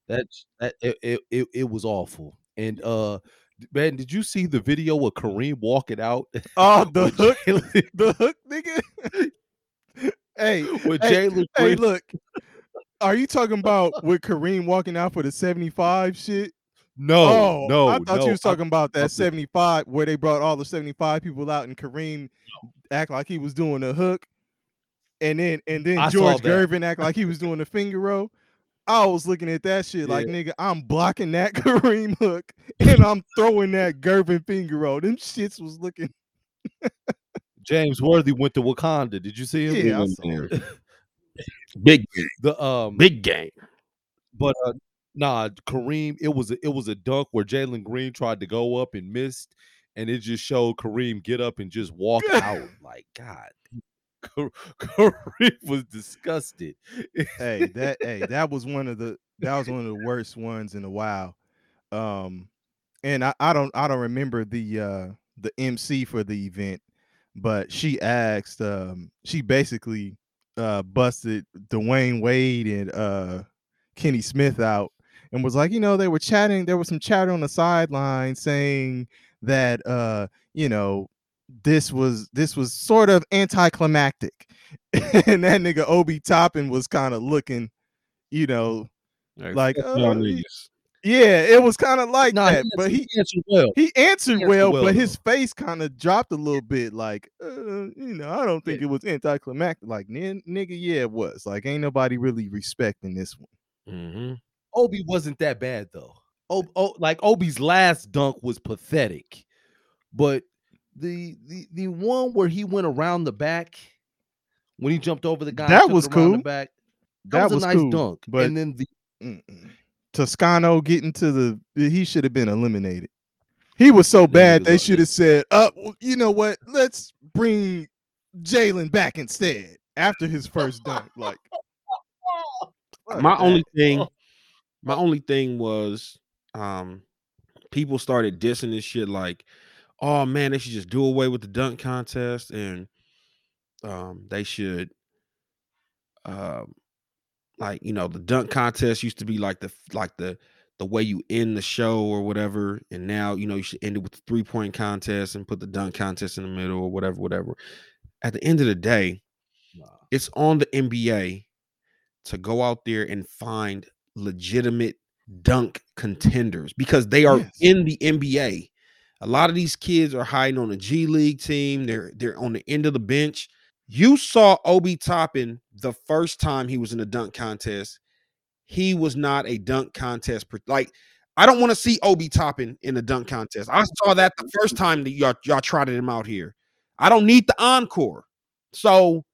That that it, it it it was awful. And uh, man, did you see the video of Kareem walking out? Oh, the hook, the hook, nigga. Hey, with hey, Jalen hey, look. Are you talking about with Kareem walking out for the 75 shit? No, oh, no, I thought no. you was talking about that I'm- 75 where they brought all the 75 people out and Kareem act like he was doing a hook. And then and then I George. Gervin act like he was doing a finger roll. I was looking at that shit like, nigga, I'm blocking that Kareem hook and I'm throwing that Gervin finger roll. Them shits was looking. James Worthy went to Wakanda. Did you see him? Yeah, I went saw there. it. Big The um, big game. but uh, nah, Kareem. It was a, it was a dunk where Jalen Green tried to go up and missed, and it just showed Kareem get up and just walk out. Like God, Kareem was disgusted. hey, that hey, that was one of the That was one of the worst ones in a while. Um, and I, I don't I don't remember the uh the MC for the event, but she asked um she basically uh busted Dwyane Wade and uh Kenny Smith out and was like, you know, they were chatting, there was some chatter on the sideline saying that uh, you know, this was this was sort of anticlimactic. and that nigga Obi Toppin was kind of looking, you know, like uh, niggas. Yeah, it was kind of like Nah, that, he but he answered well. he answered answered well, well, but his face kind of dropped a little bit, like, uh, you know, I don't think it was anticlimactic. Like, "Nin- nigga, yeah, it was. Like, ain't nobody really respecting this one. Mhm. Obi wasn't that bad though. Oh, oh, like Obi's last dunk was pathetic, but the the the one where he went around the back when he jumped over the guy, That was around the cool. back. That, That, was, was a nice cool, dunk. but and then the mm-mm. Toscano getting to the, he should have been eliminated. He was so bad they should have said, "Uh, you know what? Let's bring Jalen back instead." After his first dunk, like my only thing my only thing was um people started dissing this shit like oh man they should just do away with the dunk contest and um they should um like you know the dunk contest used to be like the like the the way you end the show or whatever and now you know you should end it with the three point contest and put the dunk contest in the middle or whatever whatever at the end of the day it's on the NBA to go out there and find legitimate dunk contenders because they are Yes. in the NBA. A lot of these kids are hiding on a G League team. They're they're on the end of the bench. You saw Obi Toppin the first time he was in a dunk contest. He was not a dunk contest. Like I don't want to see Obi Toppin in a dunk contest. I saw that the first time that y'all y'all trotted him out here. I don't need the encore. So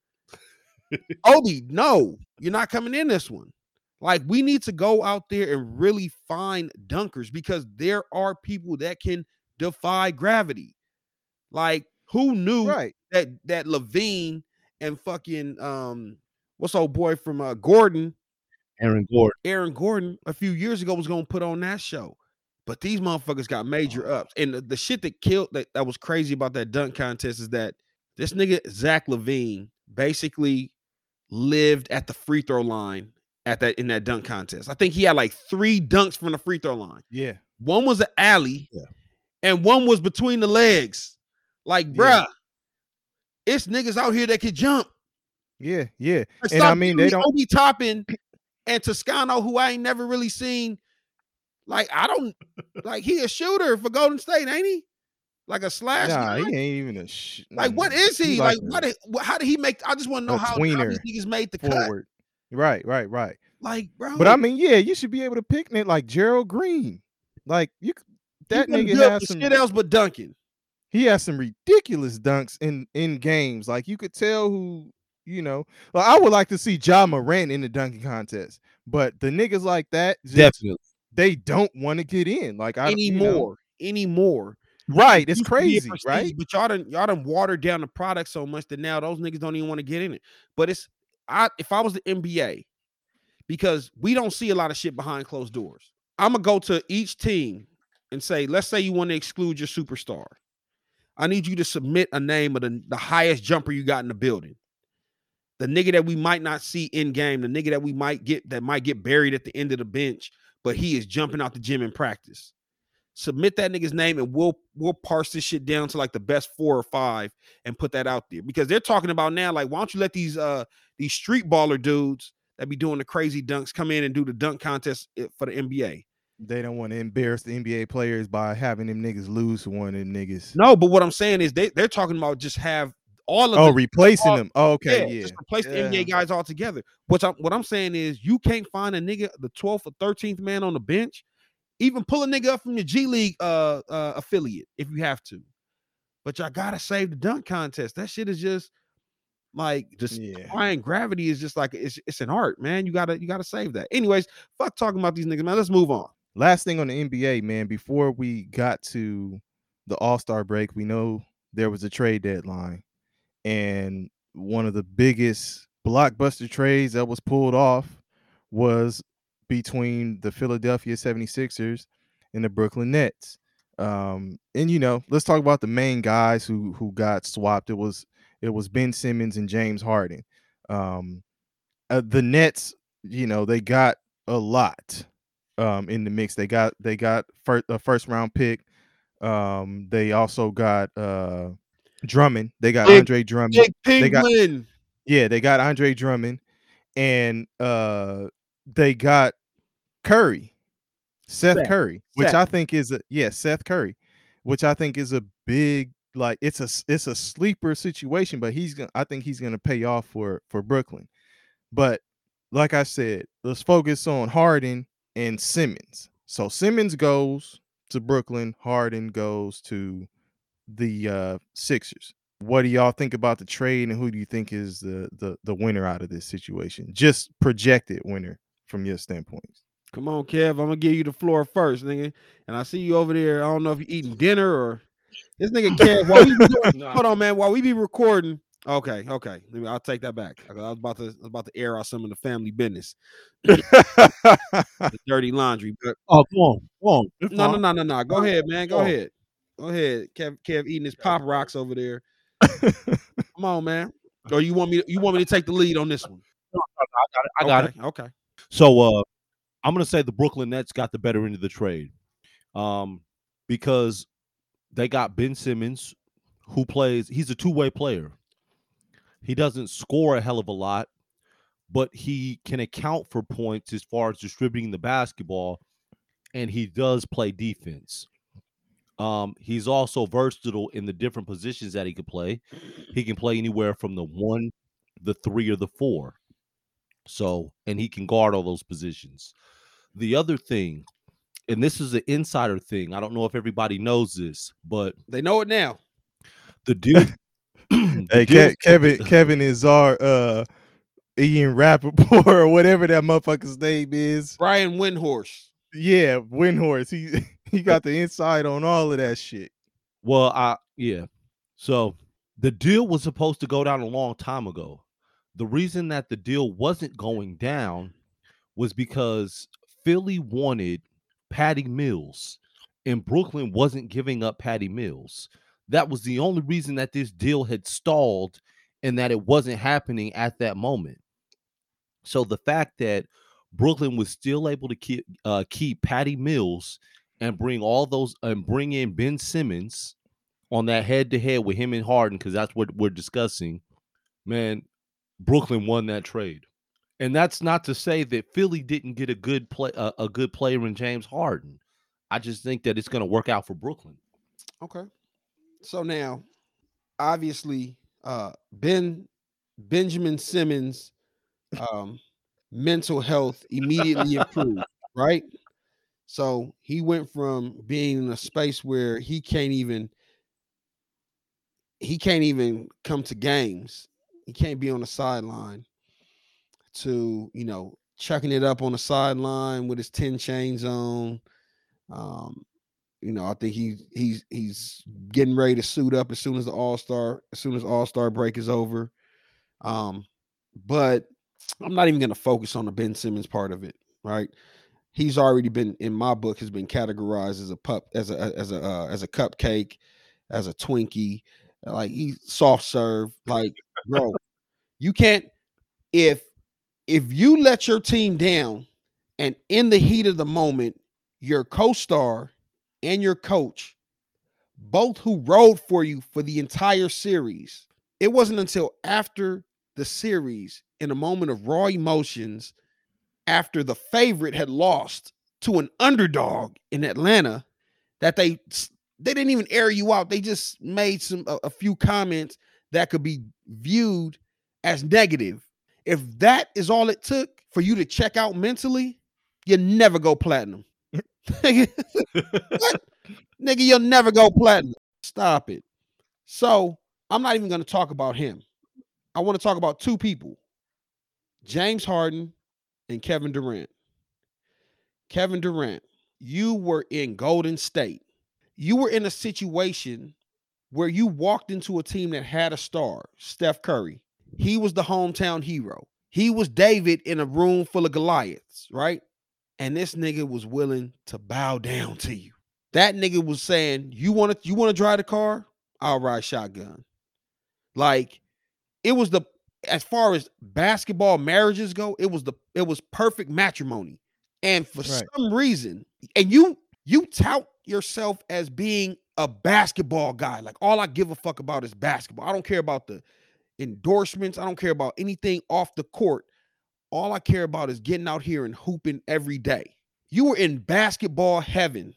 Obi, no, you're not coming in this one. Like we need to go out there and really find dunkers because there are people that can defy gravity. Like who knew right. that that LaVine and fucking um what's old boy from uh Gordon, Aaron Gordon. Aaron Gordon a few years ago was gonna put on that show. But these motherfuckers got major ups. And the, the shit that killed that, that was crazy about that dunk contest is that this nigga Zach LaVine basically lived at the free throw line at that in that dunk contest. I think he had like three dunks from the free throw line. Yeah. One was an alley, Yeah. and one was between the legs. Like, Yeah. bruh, it's niggas out here that can jump. Yeah. Yeah. Like, And I mean, they don't. Obi Toppin and Toscano, who I ain't never really seen. Like, I don't like he a shooter for Golden State, ain't he? Like a slash. Nah, guy? he ain't even a. Sh- like, what mm, he? Like, like a why did, how did he make? I just want to know how, how these niggas made the cut. forward. Right. Right. Right. Like, bro. But I mean, yeah, you should be able to pick it like Gerald Green. Like you, that nigga has some. shit else but dunking. He has some ridiculous dunks in in games. Like you could tell who you know. Well, I would like to see Ja Morant in the dunking contest, but the niggas like that, just, Definitely. they don't want to get in. Like I you know- anymore. Anymore. Right? It's used to be a crazy, right? But y'all done y'all done watered down the product so much that now those niggas don't even want to get in it. But it's I if I was the NBA, because we don't see a lot of shit behind closed doors. I'm gonna go to each team and say, let's say you want to exclude your superstar. I need you to submit a name of the, the highest jumper you got in the building. The nigga that we might not see in game, the nigga that we might get that might get buried at the end of the bench, but he is jumping out the gym in practice submit that nigga's name and we'll we'll parse this shit down to like the best four or five and put that out there because they're talking about now like why don't you let these uh these street baller dudes that be doing the crazy dunks come in and do the dunk contest for the NBA. They don't want to embarrass the NBA players by having them niggas lose one of them niggas. No, but what I'm saying is they they're talking about just have all of Oh, the replacing all- them. Oh, okay, yeah, yeah. just replace the NBA guys altogether. What I'm what I'm saying is you can't find a nigga the 12th or 13th man on the bench. Even pull a nigga up from the G League uh, uh affiliate if you have to. But y'all gotta save the dunk contest. That shit is just like just Yeah. defying gravity is just like it's it's an art, man. You gotta you gotta save that. Anyways, fuck talking about these niggas, man. Let's move on. Last thing on the NBA, man, before we got to the All Star break, we know there was a trade deadline. And one of the biggest blockbuster trades that was pulled off was between the Philadelphia 76ers and the Brooklyn Nets. Um, and you know, let's talk about the main guys who who got swapped. It was it was Ben Simmons and James Harden. Um, uh, the Nets, you know, they got a lot um, in the mix. They got they got first a first round pick. Um, they also got uh, Drummond. They got Big- Andre Drummond. Jake They got- Yeah, they got Andre Drummond, and uh, they got Curry, Seth, Seth. Curry, which Seth. I think is a yeah Seth Curry, which I think is a big like it's a it's a sleeper situation, but he's gonna I think he's gonna pay off for for Brooklyn. But like I said, let's focus on Harden and Simmons. So Simmons goes to Brooklyn, Harden goes to the uh Sixers. What do y'all think about the trade and who do you think is the the the winner out of this situation? Just projected winner from your standpoint. Come on, Kev. I'm gonna give you the floor first, nigga. And I see you over there. I don't know if you're eating dinner or this nigga Kev. While we doing, Nah. hold on, man. While we be recording, okay, okay. Let me, I'll take that back. I was about to, I was about to air out some of the family business, the dirty laundry. But Oh, come on, go on. It's no, no, no, no, no. Go ahead, man. Go Oh. ahead. Go ahead. Kev, Kev eating his pop rocks over there. Come on, man. Or you want me? You want me to take the lead on this one? No, no, no, I got it. okay, Okay. So uh I'm gonna say the Brooklyn Nets got the better end of the trade. Um because they got Ben Simmons who plays he's a two-way player. He doesn't score a hell of a lot, but he can account for points as far as distributing the basketball and he does play defense. Um, he's also versatile in the different positions that he could play. He can play anywhere from the one, the three, or the four. So, and he can guard all those positions. The other thing, and this is an insider thing, I don't know if everybody knows this, but They know it now. the dude. Hey, Ke- Kevin, Kevin is our uh Ian Rapoport or whatever that motherfucker's name is. Brian Windhorst. Yeah, Windhorst. He he got the inside on all of that shit. Well, I yeah. So the deal was supposed to go down a long time ago. The reason that the deal wasn't going down was because Philly wanted Patty Mills and Brooklyn wasn't giving up Patty Mills. That was the only reason that this deal had stalled and that it wasn't happening at that moment. So the fact that Brooklyn was still able to keep uh, keep Patty Mills and bring all those and bring in Ben Simmons on that head to head with him and Harden because that's what we're discussing. Man, Brooklyn won that trade, and that's not to say that Philly didn't get a good play a, a good player in James Harden. I just think that it's going to work out for Brooklyn. Okay. So now, obviously, uh Ben Benjamin Simmons um mental health immediately improved, right? So he went from being in a space where he can't even he can't even come to games. He can't be on the sideline to, you know, chucking it up on the sideline with his 10 chains on. Um, you know, I think he he's he's getting ready to suit up as soon as the All Star as soon as All Star break is over. Um, but I'm not even going to focus on the Ben Simmons part of it. Right, he's already been in my book has been categorized as a pup as a as a uh, as a cupcake, as a Twinkie, like he soft serve. Like, bro, you can't if if you let your team down and in the heat of the moment, your co-star and your coach, both who rode for you for the entire series. It wasn't until after the series, in a moment of raw emotions, after the favorite had lost to an underdog in Atlanta, that they they didn't even air you out. They just made some a, a few comments that could be viewed as negative. If that is all it took for you to check out mentally, you never go platinum. Nigga, you'll never go platinum. Stop it. So I'm not even going to talk about him. I want to talk about two people James Harden and Kevin Durant. Kevin Durant, you were in Golden State. You were in a situation where you walked into a team that had a star, Steph Curry. He was the hometown hero. He was David in a room full of Goliaths, right? And this nigga was willing to bow down to you. That nigga was saying, "You want to you want to drive the car? I'll ride shotgun." Like it was the as far as basketball marriages go, it was the it was perfect matrimony. And for Right. some reason, and you you tout yourself as being a basketball guy. Like all I give a fuck about is basketball. I don't care about the endorsements. I don't care about anything off the court. All I care about is getting out here and hooping every day. You were in basketball heaven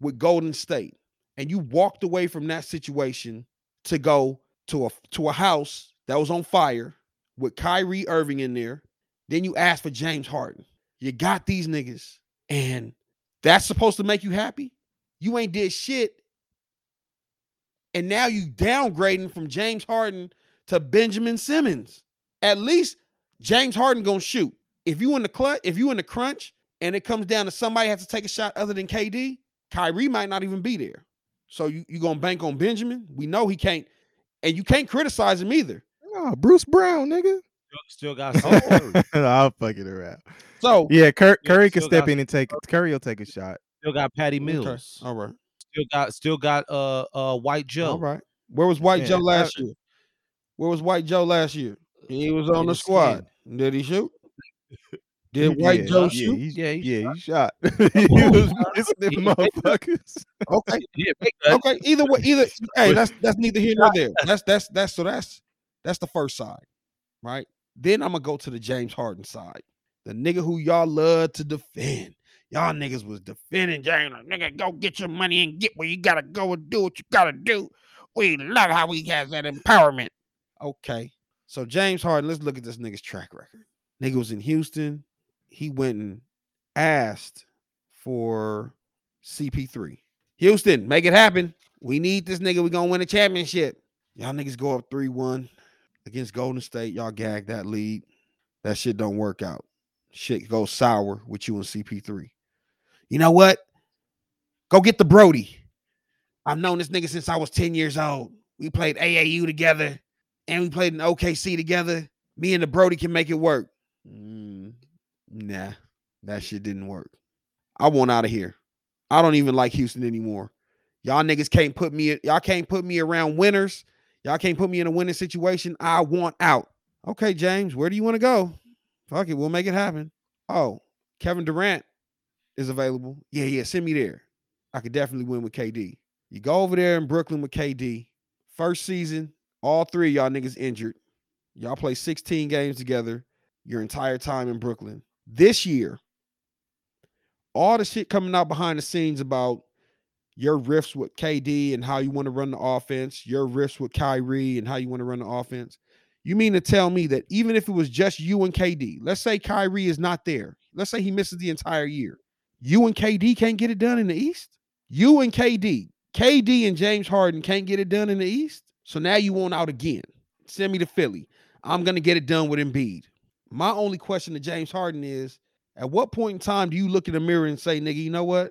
with Golden State, and you walked away from that situation to go to a to a house that was on fire with Kyrie Irving in there. Then you asked for James Harden. You got these niggas, and that's supposed to make you happy. You ain't did shit, and now you downgrading from James Harden to Benjamin Simmons. At least James Harden gonna shoot. If you in the clutch, if you in the crunch, and it comes down to somebody has to take a shot other than KD, Kyrie might not even be there. So you you gonna bank on Benjamin? We know he can't, and you can't criticize him either. Oh, Bruce Brown, nigga. Still got Steph I'll fucking around. So Yeah, Cur- Curry can step got- in and take Curry will take a shot. Still got Patty okay, Mills. all right, Still got still got uh uh White Joe. all right. Where was White Yeah, Joe last year? Where was White Joe last year? He was on the the squad. Did he shoot? Did White yeah, Joe yeah, shoot? He, Yeah, he yeah, shot. he shot. he was missing them motherfuckers. Okay, Yeah, okay. Either way, either hey, that's that's neither here nor there. That's that's that's so that's that's the first side, right? Then I'm gonna go to the James Harden side, the nigga who y'all love to defend. Y'all niggas was defending James. like, Nigga, go get your money and get where you gotta go and do what you gotta do. We love how he has that empowerment. Okay, so James Harden, let's look at this nigga's track record. Nigga was in Houston. He went and asked for CP3. Houston, make it happen. We need this nigga. We gonna win a championship. Y'all niggas go up 3-1 against Golden State. Y'all gag that lead. That shit don't work out. Shit goes sour with you and CP3. You know what? Go get the Brodie. I've known this nigga since I was 10 years old. We played AAU together and we played in OKC together. Me and the Brodie can make it work. Mm, nah, that shit didn't work. I want out of here. I don't even like Houston anymore. Y'all niggas can't put me, y'all can't put me around winners. Y'all can't put me in a winning situation. I want out. Okay, James, where do you want to go? Fuck it, we'll make it happen. Oh, Kevin Durant is available. Yeah, yeah, send me there. I could definitely win with KD. You go over there in Brooklyn with KD. First season, all three y'all niggas injured. Y'all play 16 games together your entire time in Brooklyn. This year, all the shit coming out behind the scenes about your riffs with KD and how you want to run the offense, your riffs with Kyrie and how you want to run the offense. You mean to tell me that even if it was just you and KD, let's say Kyrie is not there, let's say he misses the entire year, you and KD can't get it done in the East? You and KD, KD and James Harden can't get it done in the East? So now you want out again. Send me to Philly. I'm going to get it done with Embiid. My only question to James Harden is at what point in time do you look in the mirror and say, nigga, you know what?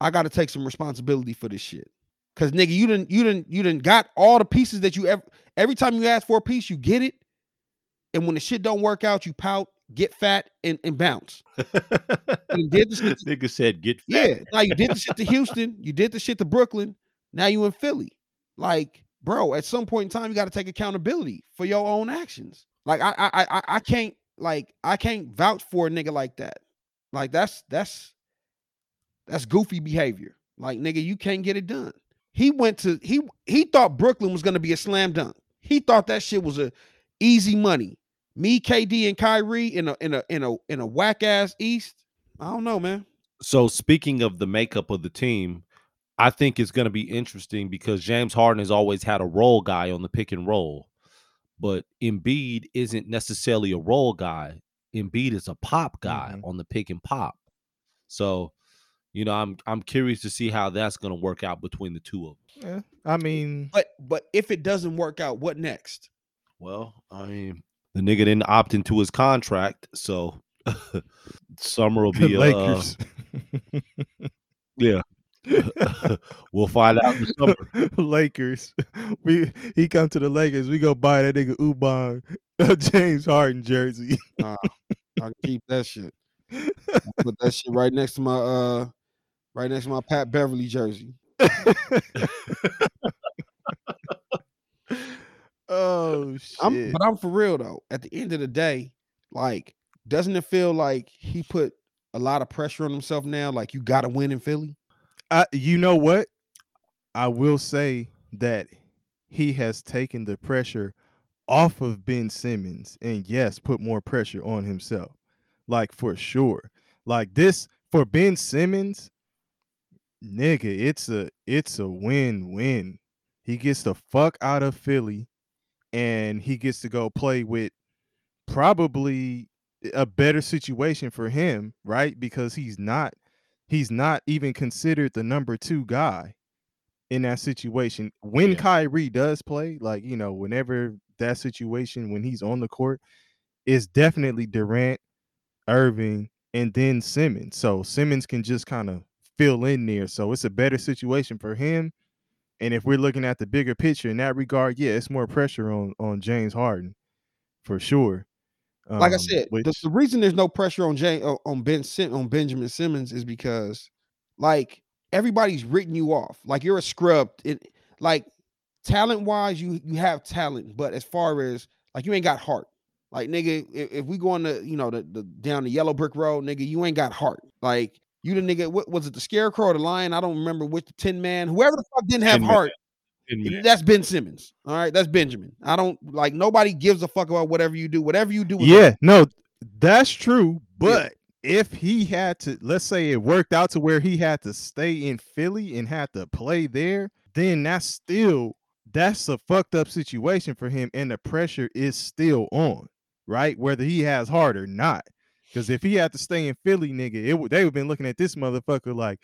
I got to take some responsibility for this shit. Cause nigga, you didn't, you didn't, you didn't got all the pieces that you ever. Every time you ask for a piece, you get it. And when the shit don't work out, you pout, get fat, and, and bounce. You did the shit. Nigga said get fat. Yeah. Now you did the shit to Houston. You did the shit to Brooklyn. Now you in Philly. Like, bro, at some point in time, you got to take accountability for your own actions. Like, I, I, I, I can't, like, I can't vouch for a nigga like that. Like, that's that's that's goofy behavior. Like, nigga, you can't get it done. He went to he he thought Brooklyn was gonna be a slam dunk. He thought that shit was a easy money. Me, KD, and Kyrie in a in a in a in a whack ass East. I don't know, man. So speaking of the makeup of the team, I think it's going to be interesting because James Harden has always had a roll guy on the pick and roll, but Embiid isn't necessarily a roll guy. Embiid is a pop guy Mhm. on the pick and pop. So, you know, I'm I'm curious to see how that's going to work out between the two of them. Yeah, I mean, But but if it doesn't work out, what next? Well, I mean, the nigga didn't opt into his contract, so summer will be uh, Lakers. yeah. we'll find out in the summer. Lakers. We he come to the Lakers. We go buy that nigga Ubon James Harden jersey. I can keep that shit. Put that shit right next to my uh right next to my Pat Beverley jersey. oh shit! I'm but I'm for real though. At the end of the day, like, doesn't it feel like he put a lot of pressure on himself now? Like you gotta win in Philly? You know what? I will say that he has taken the pressure off of Ben Simmons and yes, put more pressure on himself. Like for sure. Like this for Ben Simmons, nigga, it's a it's a win-win. He gets the fuck out of Philly and he gets to go play with probably a better situation for him, right? Because he's not he's not even considered the number 2 guy in that situation. When Yeah. Kyrie does play, like, you know, whenever that situation when he's on the court, it's definitely Durant, Irving, and then Simmons. So Simmons can just kind of fill in there. So it's a better situation for him. And if we're looking at the bigger picture in that regard, yeah, it's more pressure on on James Harden for sure. Like I Um, said, the, which the reason there's no pressure on Jay on Ben on Benjamin Simmons is because like everybody's written you off. Like you're a scrub. It like talent wise, you you have talent, but as far as like you ain't got heart. Like nigga, if, if we go on the you know the, the down the yellow brick road, nigga, you ain't got heart. Like you the nigga, what was it, the scarecrow or the lion? I don't remember which the tin man, whoever the fuck didn't have heart. And That's Ben Simmons. All right, that's Benjamin. I don't like nobody gives a fuck about whatever you do. Whatever you do, is Yeah, no, that's true. But if he had to, let's say it worked out to where he had to stay in Philly and had to play there, then that's still that's a fucked up situation for him, and the pressure is still on, right? Whether he has heart or not. Because if he had to stay in Philly, nigga, it would they would been looking at this motherfucker like,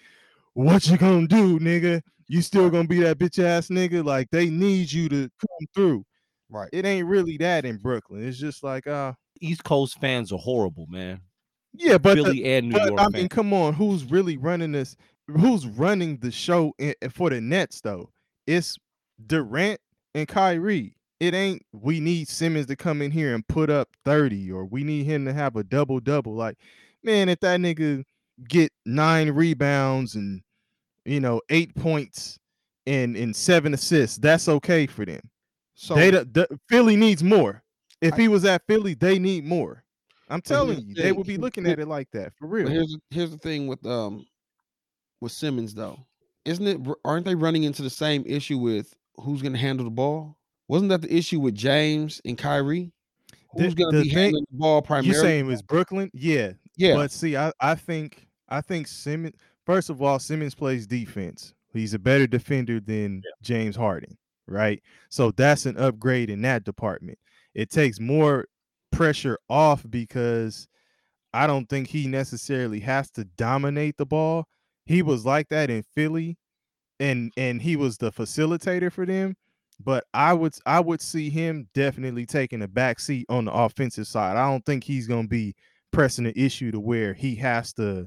what you gonna do, nigga? You still gonna be that bitch ass nigga? Like they need you to come through. right. It ain't really that in Brooklyn. It's just like, uh, East Coast fans are horrible, man. yeah, but the- Philly and New but York I fans. mean, come on, who's really running this? Who's running the show i- for the Nets though? It's Durant and Kyrie. It ain't we need Simmons to come in here and put up 30 or we need him to have a double double. Like, man, if that nigga get nine rebounds and you know eight points and and seven assists, that's okay for them. So they the, Philly needs more. If he was at Philly, they need more. I'm telling you, they would be looking at it like that for real. here's the- here's the thing with um with Simmons though. Isn't it aren't they running into the same issue with who's going to handle the ball? Wasn't that the issue with James and Kyrie? Who's going to be thing- handling the ball primarily? You primarily? saying it was Brooklyn? Yeah. yeah, But see, I, I think I think Simmons first of all, Simmons plays defense. He's a better defender than James Harden, right? So that's an upgrade in that department. It takes more pressure off because I don't think he necessarily has to dominate the ball. He was like that in Philly and and he was the facilitator for them, but I would I would see him definitely taking a back seat on the offensive side. I don't think he's going to be pressing the issue to where he has to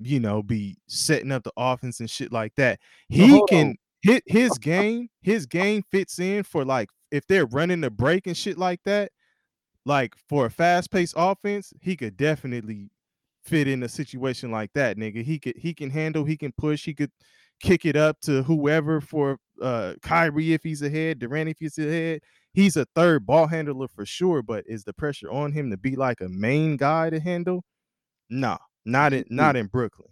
you know be setting up the offense and shit like that. He can hit his game, his game fits in for like if they're running the break and shit like that, like for a fast-paced offense, he could definitely fit in a situation like that, nigga. He could he can handle, he can push, he could kick it up to whoever for uh Kyrie if he's ahead, Durant if he's ahead. He's a third ball handler for sure, but is the pressure on him to be like a main guy to handle? Nah, not in hmm. not in Brooklyn.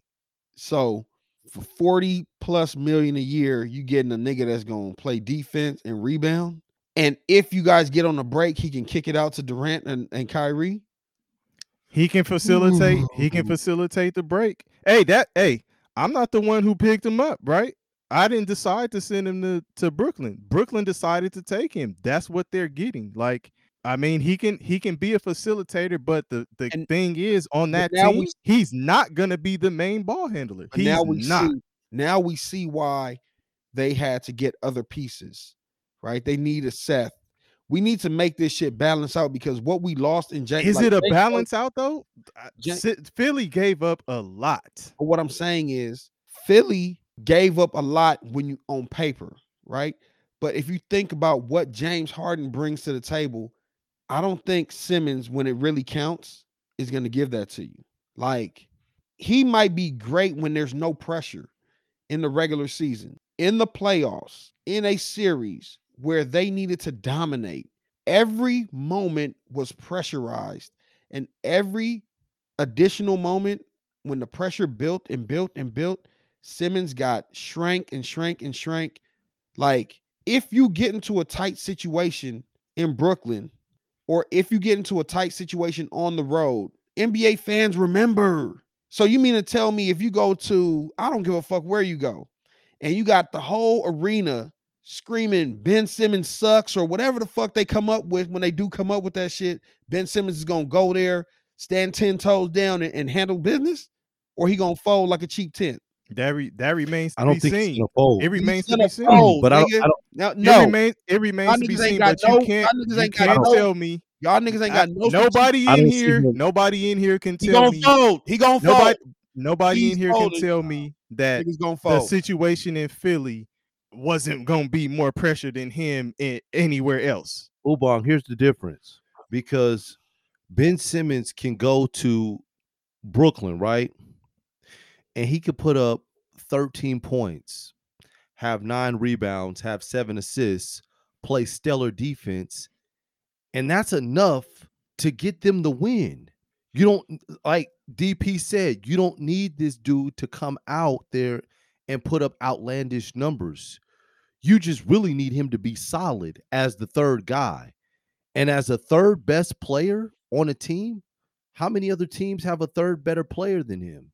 so for 40 plus million a year, you getting a nigga that's going to play defense and rebound. And if you guys get on the break, he can kick it out to Durant and, and Kyrie. He can facilitate, he can facilitate the break. Hey, that hey, I'm not the one who picked him up, right? I didn't decide to send him to, to Brooklyn. Brooklyn decided to take him. That's what they're getting. Like, I mean, he can he can be a facilitator, but the, the And- thing is on that team, we- he's not gonna be the main ball handler. He's now we not. see now we see why they had to get other pieces, right? They need a Seth. We need to make this shit balance out because what we lost in James Is it a balance out though? Uh, I- Philly gave up a lot. But what I'm saying is Philly gave up a lot when you on paper, right? But if you think about what James Harden brings to the table, I don't think Simmons, when it really counts, is going to give that to you. Like he might be great when there's no pressure in the regular season, in the playoffs, in a series where they needed to dominate. Every moment was pressurized, and every additional moment when the pressure built and built and built, Simmons got shrank and shrank and shrank. Like, if you get into a tight situation in Brooklyn, or if you get into a tight situation on the road, NBA fans remember. So you mean to tell me if you go to, I don't give a fuck where you go, and you got the whole arena screaming Ben Simmons sucks or whatever the fuck they come up with when they do come up with that shit, Ben Simmons is gonna go there, stand 10 toes down and, and handle business, or he gonna fold like a cheap tent. That re, that remains to I don't be think he's seen. gonna fold. It remains to be seen. fold, but I don't, nigga. I don't Now, It no, remains it remains to be seen, but no- you can't y'all niggas ain't got can't tell me y'all niggas ain't got no nobody in here nobody in here can He tell gonna me fold. He gonna fold. nobody nobody He's in here can tell me that gonna the situation in Philly wasn't gonna be more pressure than him in anywhere else. Ubong, here's the difference because Ben Simmons can go to Brooklyn, right? And he could put up 13 points, have nine rebounds, have seven assists, play stellar defense, and that's enough to get them the win. You don't like DP said, you don't need this dude to come out there and put up outlandish numbers. You just really need him to be solid as the third guy. And as a third best player on a team, how many other teams have a third better player than him?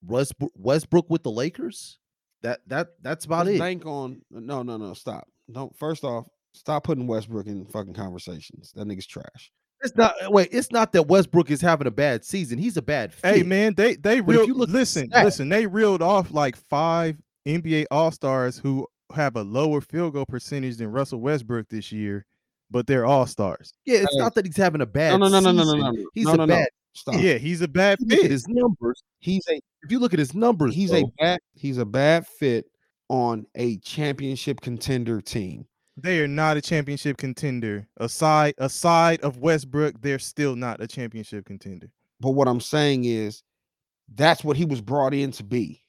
What Westbrook, Westbrook with the Lakers? That that that's about Let's it. bank on no, no, no. Stop. Don't. First off, stop putting Westbrook in fucking conversations. That nigga's trash. It's not uh, wait, it's not that Westbrook is having a bad season. He's a bad fit. Hey man, they they But if reeled you look at the listen, listen, they reeled off like five NBA all-stars who have a lower field goal percentage than Russell Westbrook this year, but they're all-stars. Yeah, it's Hey. not that he's having a bad No, no, no, no, no, no, no, no. He's no, a no, no. bad Stop. Yeah, he's a bad if you look at fit. his numbers. He's a If you look at his numbers, he's though, a bad he's a bad fit on a championship contender team. They are not a championship contender. Aside aside of Westbrook, they're still not a championship contender. But what I'm saying is that's what he was brought in to be.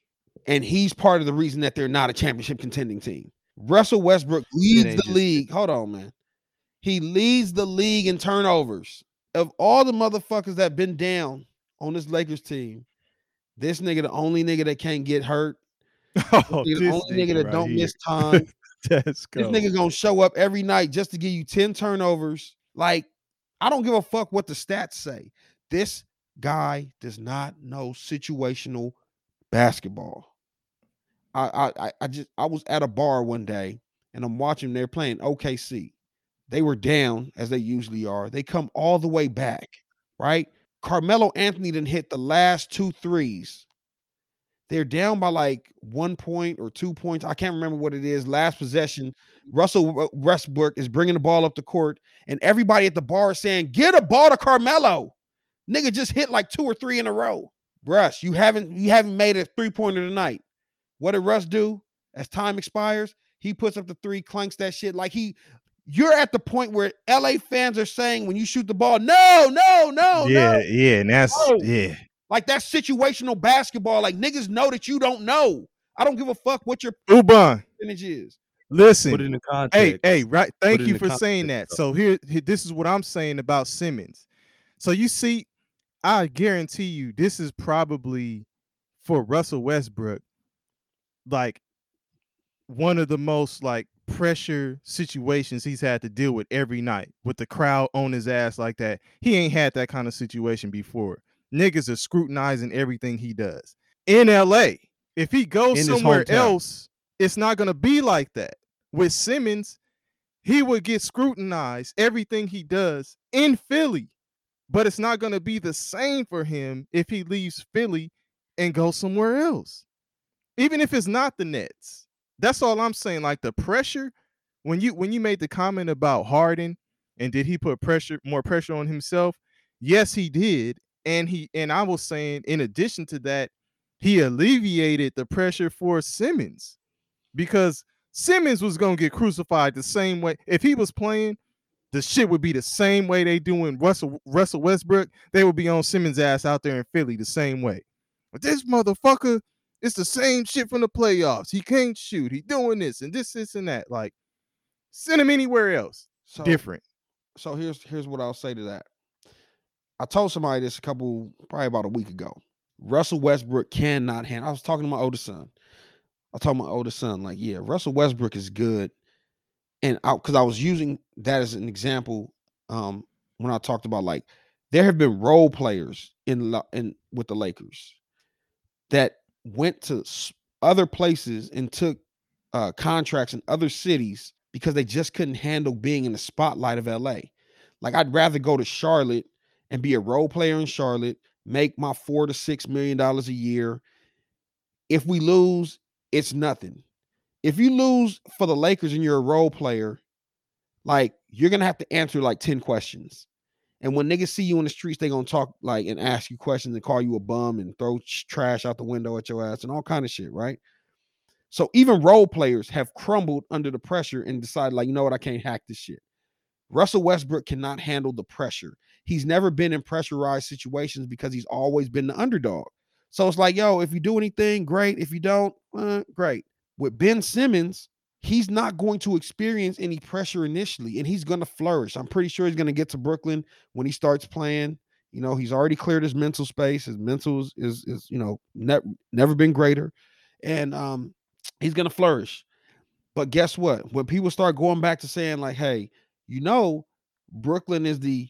And he's part of the reason that they're not a championship contending team. Russell Westbrook leads the just- league. Hold on, man. He leads the league in turnovers. Of all the motherfuckers that been down on this Lakers team, this nigga the only nigga that can't get hurt. Oh, Nigga, the only nigga that right don't here. miss time. Let's go. This nigga gonna show up every night just to give you 10 turnovers. Like, I don't give a fuck what the stats say. This guy does not know situational basketball. I I I- I just I was at a bar one day and I'm watching they're playing OKC. They were down as they usually are. They come all the way back, right? Carmelo Anthony didn't hit the last two threes. They're down by like one point or two points. I can't remember what it is. Last possession, Russell Westbrook is bringing the ball up the court, and everybody at the bar is saying, "Get a ball to Carmelo." Nigga just hit like two or three in a row. Russ, you haven't you haven't made a three pointer tonight. What did Russ do? As time expires, he puts up the three, clanks that shit like he. You're at the point where LA fans are saying when you shoot the ball, no, no, no, yeah, no. yeah, and that's No. yeah. Like that's situational basketball. Like niggas know that you don't know. I don't give a fuck what your Uban, percentage is. listen. put it in the context. Hey, hey, right. Thank you for the saying that. context, So here, here- this is what I'm saying about Simmons. So you see, I guarantee you, this is probably for Russell Westbrook, like one of the most like pressure situations he's had to deal with every night with the crowd on his ass like that. He ain't had that kind of situation before. Niggas are scrutinizing everything he does in LA. If he goes In somewhere else, it's not gonna be like that. With Simmons, he would get scrutinized everything he does in Philly, but it's not gonna be the same for him if he leaves Philly and goes somewhere else. Even if it's not the Nets. That's all I'm saying. Like the pressure, when you when you made the comment about Harden and did he put pressure more pressure on himself? Yes, he did. And he and I was saying in addition to that, he alleviated the pressure for Simmons because Simmons was gonna get crucified the same way. If he was playing the shit would be the same way they doing Russell Russell Westbrook. They would be on Simmons' ass out there in Philly the same way. But this motherfucker, it's the same shit from the playoffs. He can't shoot. He doing this and this, this, and that. Like, send him anywhere else. So, Different. So here's here's what I'll say to that. I told somebody this a couple, probably about a week ago. Russell Westbrook cannot handle. I was talking to my oldest son. I told my oldest son, like, yeah, Russell Westbrook is good, and I because I, was using that as an example, um, when I talked about like there have been role players in in with the Lakers that went to other places and took uh, contracts in other cities because they just couldn't handle being in the spotlight of LA. Like I'd rather go to Charlotte and be a role player in Charlotte, make my four to six million dollars a year. If we lose, it's nothing. If you lose for the Lakers and you're a role player, like you're gonna have to answer like 10 questions. And when niggas see you in the streets, they gonna talk like and ask you questions and call you a bum and throw trash out the window at your ass and all kind of shit, right? So even role players have crumbled under the pressure and decided, like, you know what, I can't hack this shit. Russell Westbrook cannot handle the pressure. He's never been in pressurized situations because he's always been the underdog. So it's like, yo, if you do anything, great. If you don't, uh, great. With Ben Simmons, he's not going to experience any pressure initially and he's going to flourish. I'm pretty sure he's going to get to Brooklyn when he starts playing. You know, he's already cleared his mental space. His mental is, is, is you know, ne- never been greater. And um, he's going to flourish. But guess what? When people start going back to saying, like, hey, you know, Brooklyn is the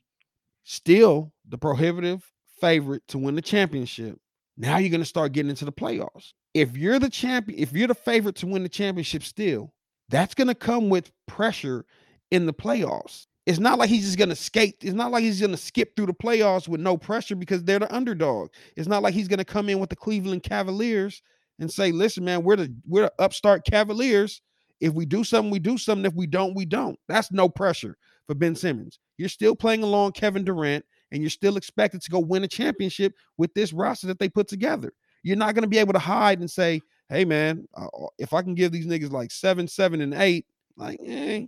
still the prohibitive favorite to win the championship. Now you're going to start getting into the playoffs. If you're the champion, if you're the favorite to win the championship still, that's going to come with pressure in the playoffs. It's not like he's just going to skate. It's not like he's going to skip through the playoffs with no pressure because they're the underdog. It's not like he's going to come in with the Cleveland Cavaliers and say, "Listen, man, we're the we're the upstart Cavaliers. If we do something, we do something. If we don't, we don't." That's no pressure for Ben Simmons. You're still playing along Kevin Durant, and you're still expected to go win a championship with this roster that they put together. You're not going to be able to hide and say, "Hey, man, uh, if I can give these niggas like seven, seven, and eight, like, eh,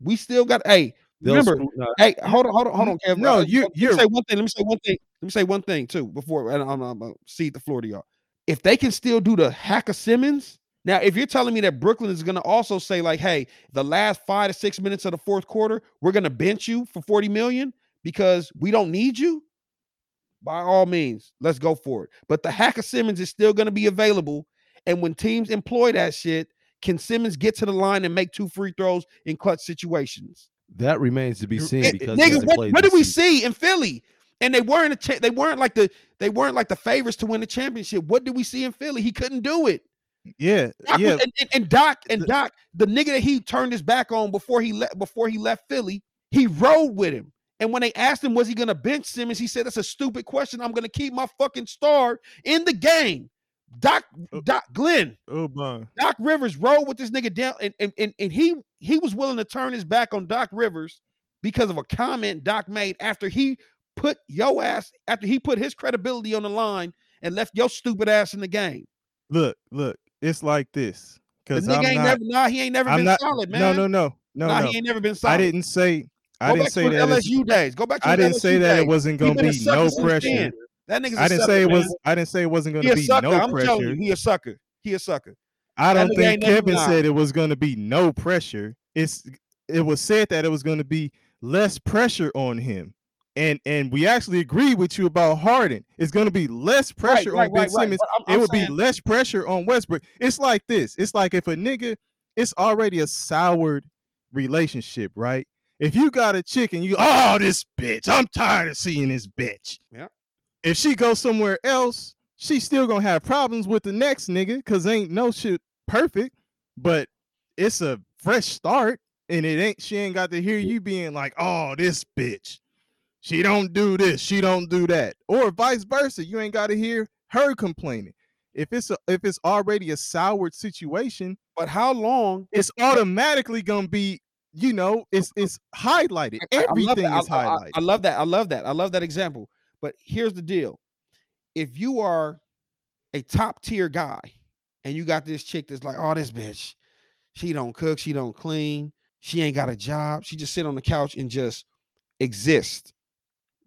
we still got." Hey, They'll remember, hey, hold on, hold on, hold on, Kev. No, Uh, you- let you're- say one thing. Let me say one thing. Let me say one thing too before and I'm, I'm gonna cede the floor to y'all. If they can still do the hack of Simmons, now if you're telling me that Brooklyn is gonna also say like, hey, the last five to six minutes of the fourth quarter, we're gonna bench you for 40 million because we don't need you. By all means, let's go for it. But the hack of Simmons is still gonna be available. And when teams employ that shit, can Simmons get to the line and make two free throws in clutch situations? That remains to be seen It- because nigga, what, what did we see in Philly? And they weren't a cha- they weren't like the they weren't like the favorites to win the championship. What did we see in Philly? He couldn't do it. Yeah, Doc was- yeah. and, and- and Doc and Doc, the nigga that he turned his back on before he left before he left Philly, he rode with him. And when they asked him was he gonna bench Simmons, he said that's a stupid question. I'm gonna keep my fucking star in the game. Doc Uh, Doc Glenn Oh. Doc Rivers rode with this nigga down, and, and, and, and he he was willing to turn his back on Doc Rivers because of a comment Doc made after he put yo ass after he put his credibility on the line and left your stupid ass in the game. Look, look. It's like this The because nigga I'm ain't not. never nah, he ain't never I'm been not. solid, man. No, no, no, no, nah, no. he ain't never been solid. I didn't say. I didn't say that. LSU days. Go back to I didn't say LSU that it wasn't gonna be no pressure. That nigga's a I didn't sucker, say it man. was. I didn't say it wasn't gonna a be sucker. no I'm telling you, he a sucker. He a sucker. I don't think Kevin said it was going to be no pressure. It's it was said that it was going to be less pressure on him. And and we actually agree with you about Harden. It's going to be less pressure right, on Ben right, right. Simmons. But I'm- it I'm would be less pressure on Westbrook. It's like this. It's like if a nigga, it's already a soured relationship, right? If you got a chick and you, oh, this bitch, I'm tired of seeing this bitch. Yeah. If she goes somewhere else, she's still gonna have problems with the next nigga because ain't no shit perfect, but it's a fresh start, and it ain't she ain't got to hear you being like, oh, this bitch. She don't do this, she don't do that. Or vice versa. You ain't got to hear her complaining. If it's a, if it's already a soured situation, But how long? it's automatically gonna be, you know, it's it's highlighted. I- I Everything that. is I- I- highlighted. I love that. I love that. I love that example. But here's the deal: if you are a top tier guy and you got this chick that's like, oh, this bitch, she don't cook, she don't clean, She ain't got a job. She just sit on the couch and just exist.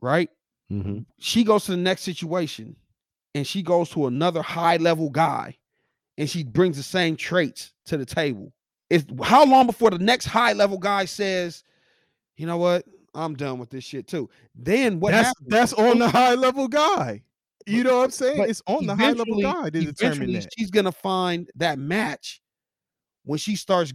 Right? Mhm. She goes to the next situation and she goes to another high level guy and she brings the same traits to the table. It's how long before the next high level guy says, you know what? I'm done with this shit too. Then what that's happens? that's on the high level guy. You know what I'm saying? But It's on the high level guy to determine that. She's gonna find that match when she starts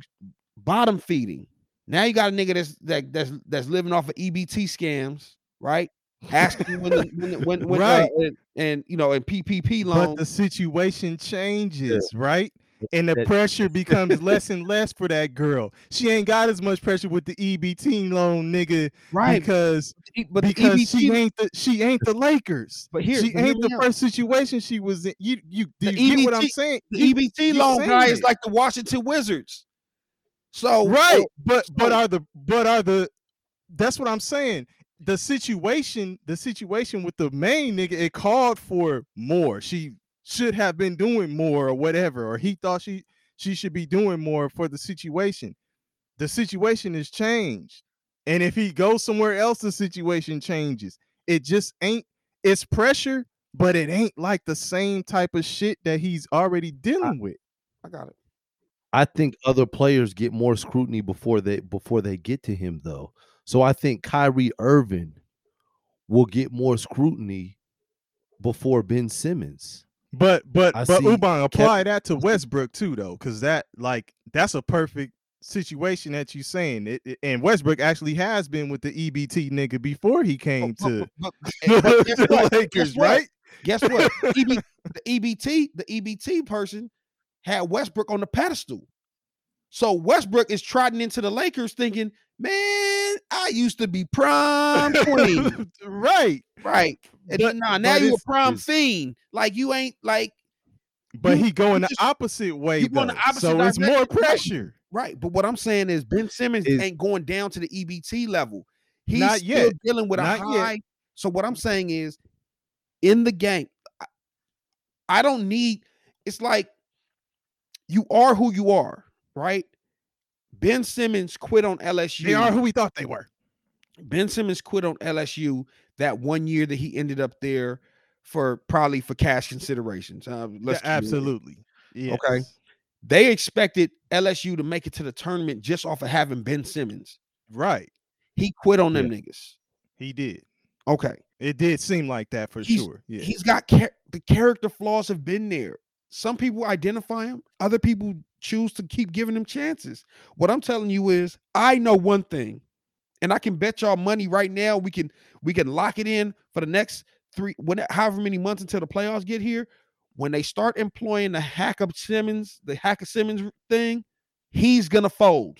bottom feeding. Now you got a nigga that's that, that's that's living off of EBT scams, right? Asking when the, when the- when, when Right. uh, and, and you know and PPP But the situation changes, right? And the pressure becomes less and less for that girl. She ain't got as much pressure with the EBT loan nigga right, because but because EBT, she ain't the she ain't the Lakers. but here, she but ain't the first situation she was in. You you you get what I'm saying? the You- EBT loan guy is like the Washington Wizards. So right so- but but are the but are the that's what i'm saying the situation the situation with the main nigga it called for more she should have been doing more or whatever or he thought she she should be doing more for the situation the situation has changed and if he goes somewhere else the situation changes it just ain't it's pressure but it ain't like the same type of shit that he's already dealing with I got it. I think other players get more scrutiny before they before they get to him though. So I think Kyrie Irving will get more scrutiny before Ben Simmons. But but I but see Ubang apply that to Westbrook too though, because that like that's a perfect situation that you're saying. It, it- and Westbrook actually has been with the EBT nigga before he came But- to the what? Lakers, what? right? Guess what? EB, the EBT, the EBT person had Westbrook on the pedestal. So Westbrook is trotting into the Lakers thinking, man, I used to be prime queen. right. right. And But- nah, now you a prime fiend. Like you ain't like But You- he going the just- opposite way going the though. opposite so it's more pressure. right. But what I'm saying is Ben Simmons Is- ain't going down to the EBT level. He's Not still yet. dealing with a Not yet. high. So what I'm saying is in the game, I, I don't need it's like you are who you are, right? Ben Simmons quit on LSU. They are who we thought they were. Ben Simmons quit on LSU that one year that he ended up there for probably for cash considerations. Uh, Yeah, absolutely. Yes. Okay. They expected LSU to make it to the tournament just off of having Ben Simmons. Right. He quit on them niggas. He did. Okay. It did seem like that for He's- sure. Yeah. He's got char- the character flaws have been there. Some people identify him, other people choose to keep giving them chances. What I'm telling you is, I know one thing, and I can bet y'all money right now. We can we can lock it in for the next three, when however many months until the playoffs get here. When they start employing the hack of Simmons, the hack of Simmons thing, he's gonna fold,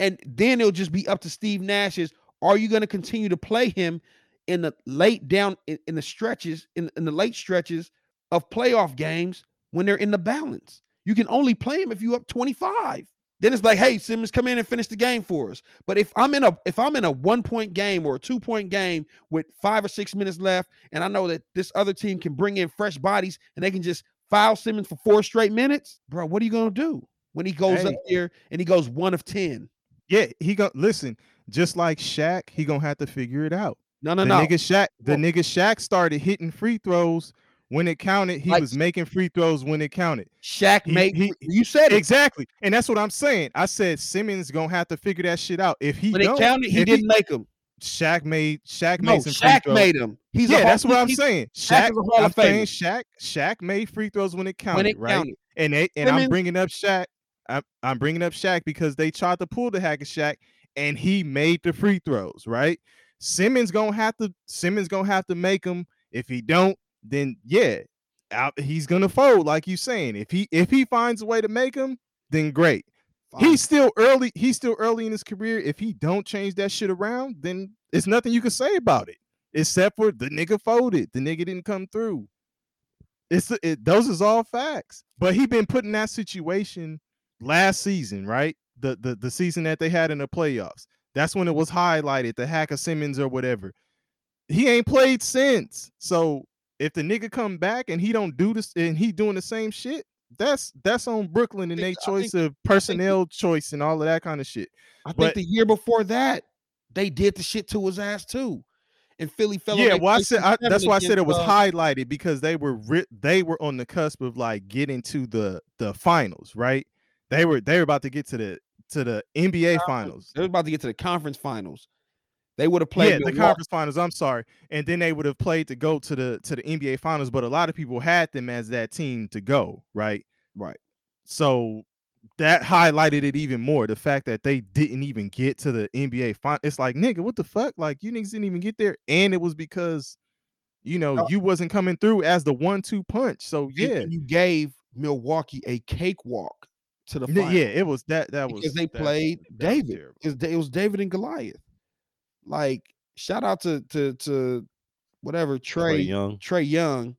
and then it'll just be up to Steve Nash's. Are you gonna continue to play him in the late down in, in the stretches in, in the late stretches of playoff games when they're in the balance. You can only play him if you up 25. Then it's like, hey, Simmons, come in and finish the game for us. But if I'm in a if I'm in a one point game or a two point game with five or six minutes left, and I know that this other team can bring in fresh bodies and they can just foul Simmons for four straight minutes, bro, what are you gonna do when he goes up Hey. there and he goes one of ten? Yeah, he go listen, just like Shaq, he gonna have to figure it out. No, no, the no. nigga Shaq, the nigga Shaq started hitting free throws when it counted. He Like- was making free throws when it counted. Shaq he- made he- you said it. Exactly, and that's what I'm saying. I said Simmons gonna have to figure that shit out. If he When it counted, he didn't make them. Shaq made Shaq No, made some free Shaq throws. made them. He's yeah, that's what I'm saying. Shaq Shaq, is a Hall I'm saying Shaq, Shaq made free throws when it counted, when it right? counted. And they and I'm bringing up Shaq. I'm, I'm bringing up Shaq because they tried to pull the hack of Shaq, and he made the free throws. Right? Simmons gonna have to. Simmons gonna have to make them. If he don't, then yeah, out, he's gonna fold. Like you're saying, if he if he finds a way to make him, then great. Fine. He's still early. He's still early in his career. If he don't change that shit around, then it's nothing you can say about it, except for the nigga folded. The nigga didn't come through. It's it, those is all facts. But he been put in that situation last season, right? The the the season that they had in the playoffs. That's when it was highlighted, the hack of Simmons or whatever. He ain't played since. So if the nigga come back and he don't do this and he doing the same shit, that's that's on Brooklyn and think- they I choice of personnel choice and all of that kind of shit. I think the year before that, they did the shit to his ass too. And Philly fell. Yeah, well, I said I, that's why I said it was uh, highlighted because they were ri- they were on the cusp of like getting to the the finals, right? They were they were about to get to the to the NBA finals. They were about to get to the conference finals. They would have played. yeah, the conference finals. I'm sorry, and then they would have played to go to the to the NBA finals. But a lot of people had them as that team to go, right? Right. So that highlighted it even more. The fact that they didn't even get to the NBA final. It's like, nigga, what the fuck? Like you niggas didn't even get there, and it was because you know No. you wasn't coming through as the one-two punch. So yeah, and you gave Milwaukee a cakewalk to the finals. yeah, it was that. That was because they played that David. terrible. It's- It was David and Goliath. Like shout out to to to whatever Trae Trae Young. Trae Young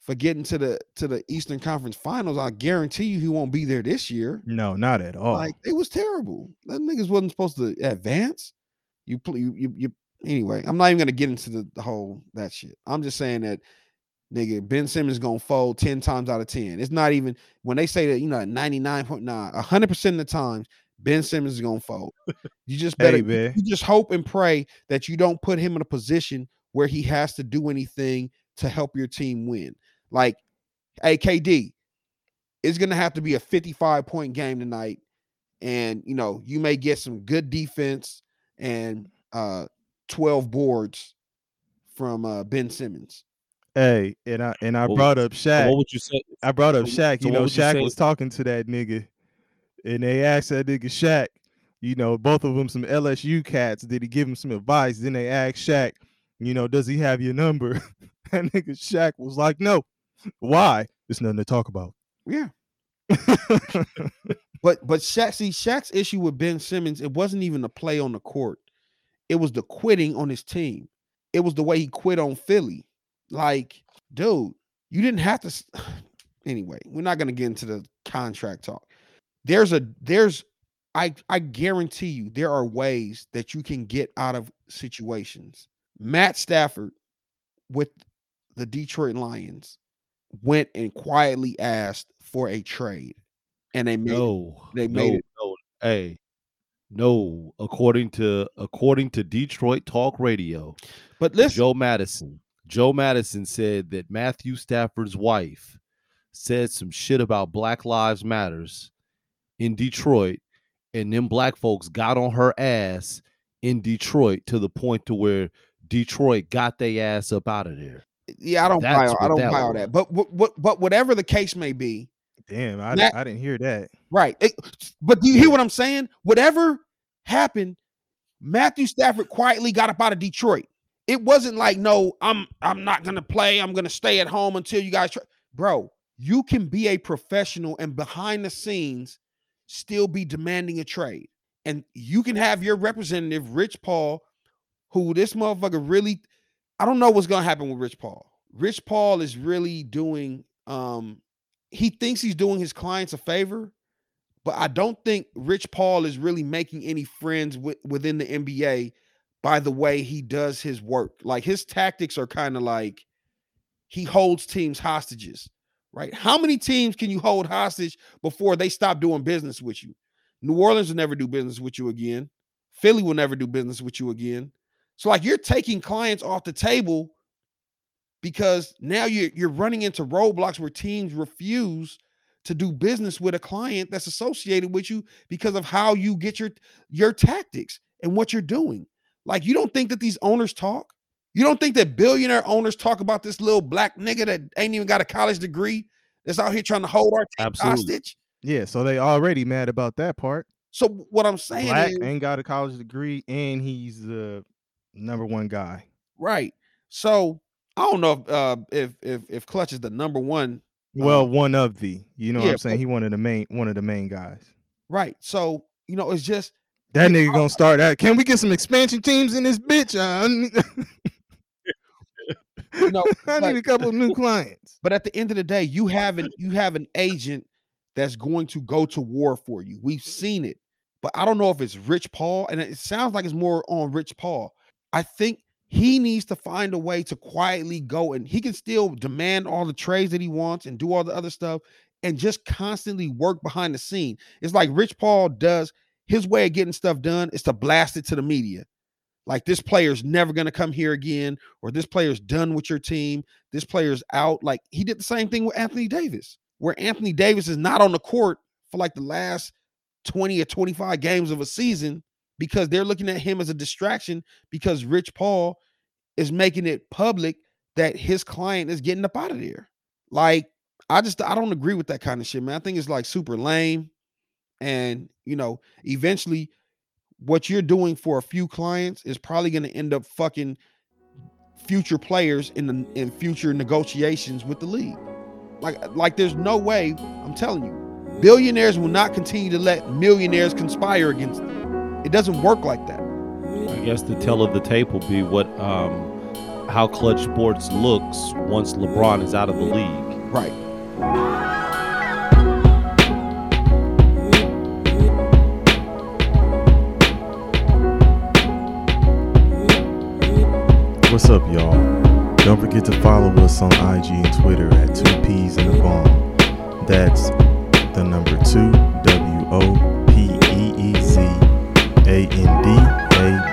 for getting to the to the Eastern Conference Finals. I guarantee you he won't be there this year. No, not at all. Like it was terrible. That niggas wasn't supposed to advance. You you, you you anyway. I'm not even gonna get into the, the whole that shit. I'm just saying that nigga Ben Simmons gonna fold 10 times out of 10. It's not even when they say that, you know, 99.9, 100 percent of the times Ben Simmons is gonna fold. You just better Hey, you- just hope and pray that you don't put him in a position where he has to do anything to help your team win. Like, hey, KD, it's gonna have to be a 55 point game tonight, and you know, you may get some good defense and uh 12 boards from uh Ben Simmons. Hey, and I and I What- brought up So Shaq. what would you say? I brought up so- Shaq. so You what know, would you Shaq say- was talking to that nigga, and they asked that nigga Shaq. You know, both of them some LSU cats. Did he give him some advice? Then they asked Shaq, you know, does he have your number? that nigga Shaq was like, no. Why? There's nothing to talk about. Yeah. But but Shaq, see, Shaq's issue with Ben Simmons, it wasn't even the play on the court. It was the quitting on his team. It was the way he quit on Philly. Like, dude, you didn't have to. Anyway, we're not gonna get into the contract talk. There's a there's I I guarantee you there are ways that you can get out of situations. Matt Stafford with the Detroit Lions went and quietly asked for a trade, and they made it. No, They no, made it. no. Hey, no. According to according to Detroit Talk Radio, But listen, Joe Madison. Joe Madison said that Matthew Stafford's wife said some shit about Black Lives Matters in Detroit, and them black folks got on her ass in Detroit to the point to where Detroit got their ass up out of there. Eh, yeah, I don't buy. I don't that buy all that. But what, what, but whatever the case may be, Damn, I, Matt- di- I didn't hear that. right? it- but do you hear what I'm saying? Whatever happened, Matthew Stafford quietly got up out of Detroit. It wasn't like, no, I'm I'm not gonna play. I'm gonna stay at home until you guys try. Bro, you can be a professional and behind the scenes still be demanding a trade. And you can have your representative, Rich Paul, who this motherfucker really, I don't know what's gonna happen with Rich Paul. Rich Paul is really doing um he thinks he's doing his clients a favor, but I don't think Rich Paul is really making any friends with, within the NBA by the way he does his work. Like his tactics are kind of like he holds teams hostages, right? How many teams can you hold hostage before they stop doing business with you? New Orleans will never do business with you again. Philly will never do business with you again. So like you're taking clients off the table because now you're you're running into roadblocks where teams refuse to do business with a client that's associated with you because of how you get your your tactics and what you're doing. Like you don't think that these owners talk? You don't think that billionaire owners talk about this little black nigga that ain't even got a college degree that's out here trying to hold our team Absolutely. hostage? Yeah, so they already mad about that part. So what I'm saying Black is ain't got a college degree, and he's the number one guy. right. So I don't know if uh if if if Clutch is the number one Well, Uh, one of the, you know what I'm saying? but- He one of the main, one of the main guys. right. So you know it's just That nigga gonna start that. Can we get some expansion teams in this bitch? Uh, I need, you know I but- need a couple of new clients. But at the end of the day, you have an you have an agent that's going to go to war for you. We've seen it, but I don't know if it's Rich Paul, and it sounds like it's more on Rich Paul. I think he needs to find a way to quietly go, and he can still demand all the trades that he wants and do all the other stuff, and just constantly work behind the scene. It's like Rich Paul does his way of getting stuff done is to blast it to the media. Like this player's never going to come here again, or this player's done with your team. This player's out. Like he did the same thing with Anthony Davis, where Anthony Davis is not on the court for like the last 20 or 25 games of a season because they're looking at him as a distraction because Rich Paul is making it public that his client is getting up out of there. Like, I just I don't agree with that kind of shit, man. I think it's like super lame. And you know, eventually what you're doing for a few clients is probably going to end up fucking future players in the in future negotiations with the league. Like like there's no way, I'm telling you, billionaires will not continue to let millionaires conspire against them. It doesn't work like that. I guess the tell of the tape will be what um how Clutch Sports looks once LeBron is out of the league. Right. What's up, y'all? Don't forget to follow us on IG and Twitter at Two Peas in a Bomb. That's the number two W O P E E Z A N D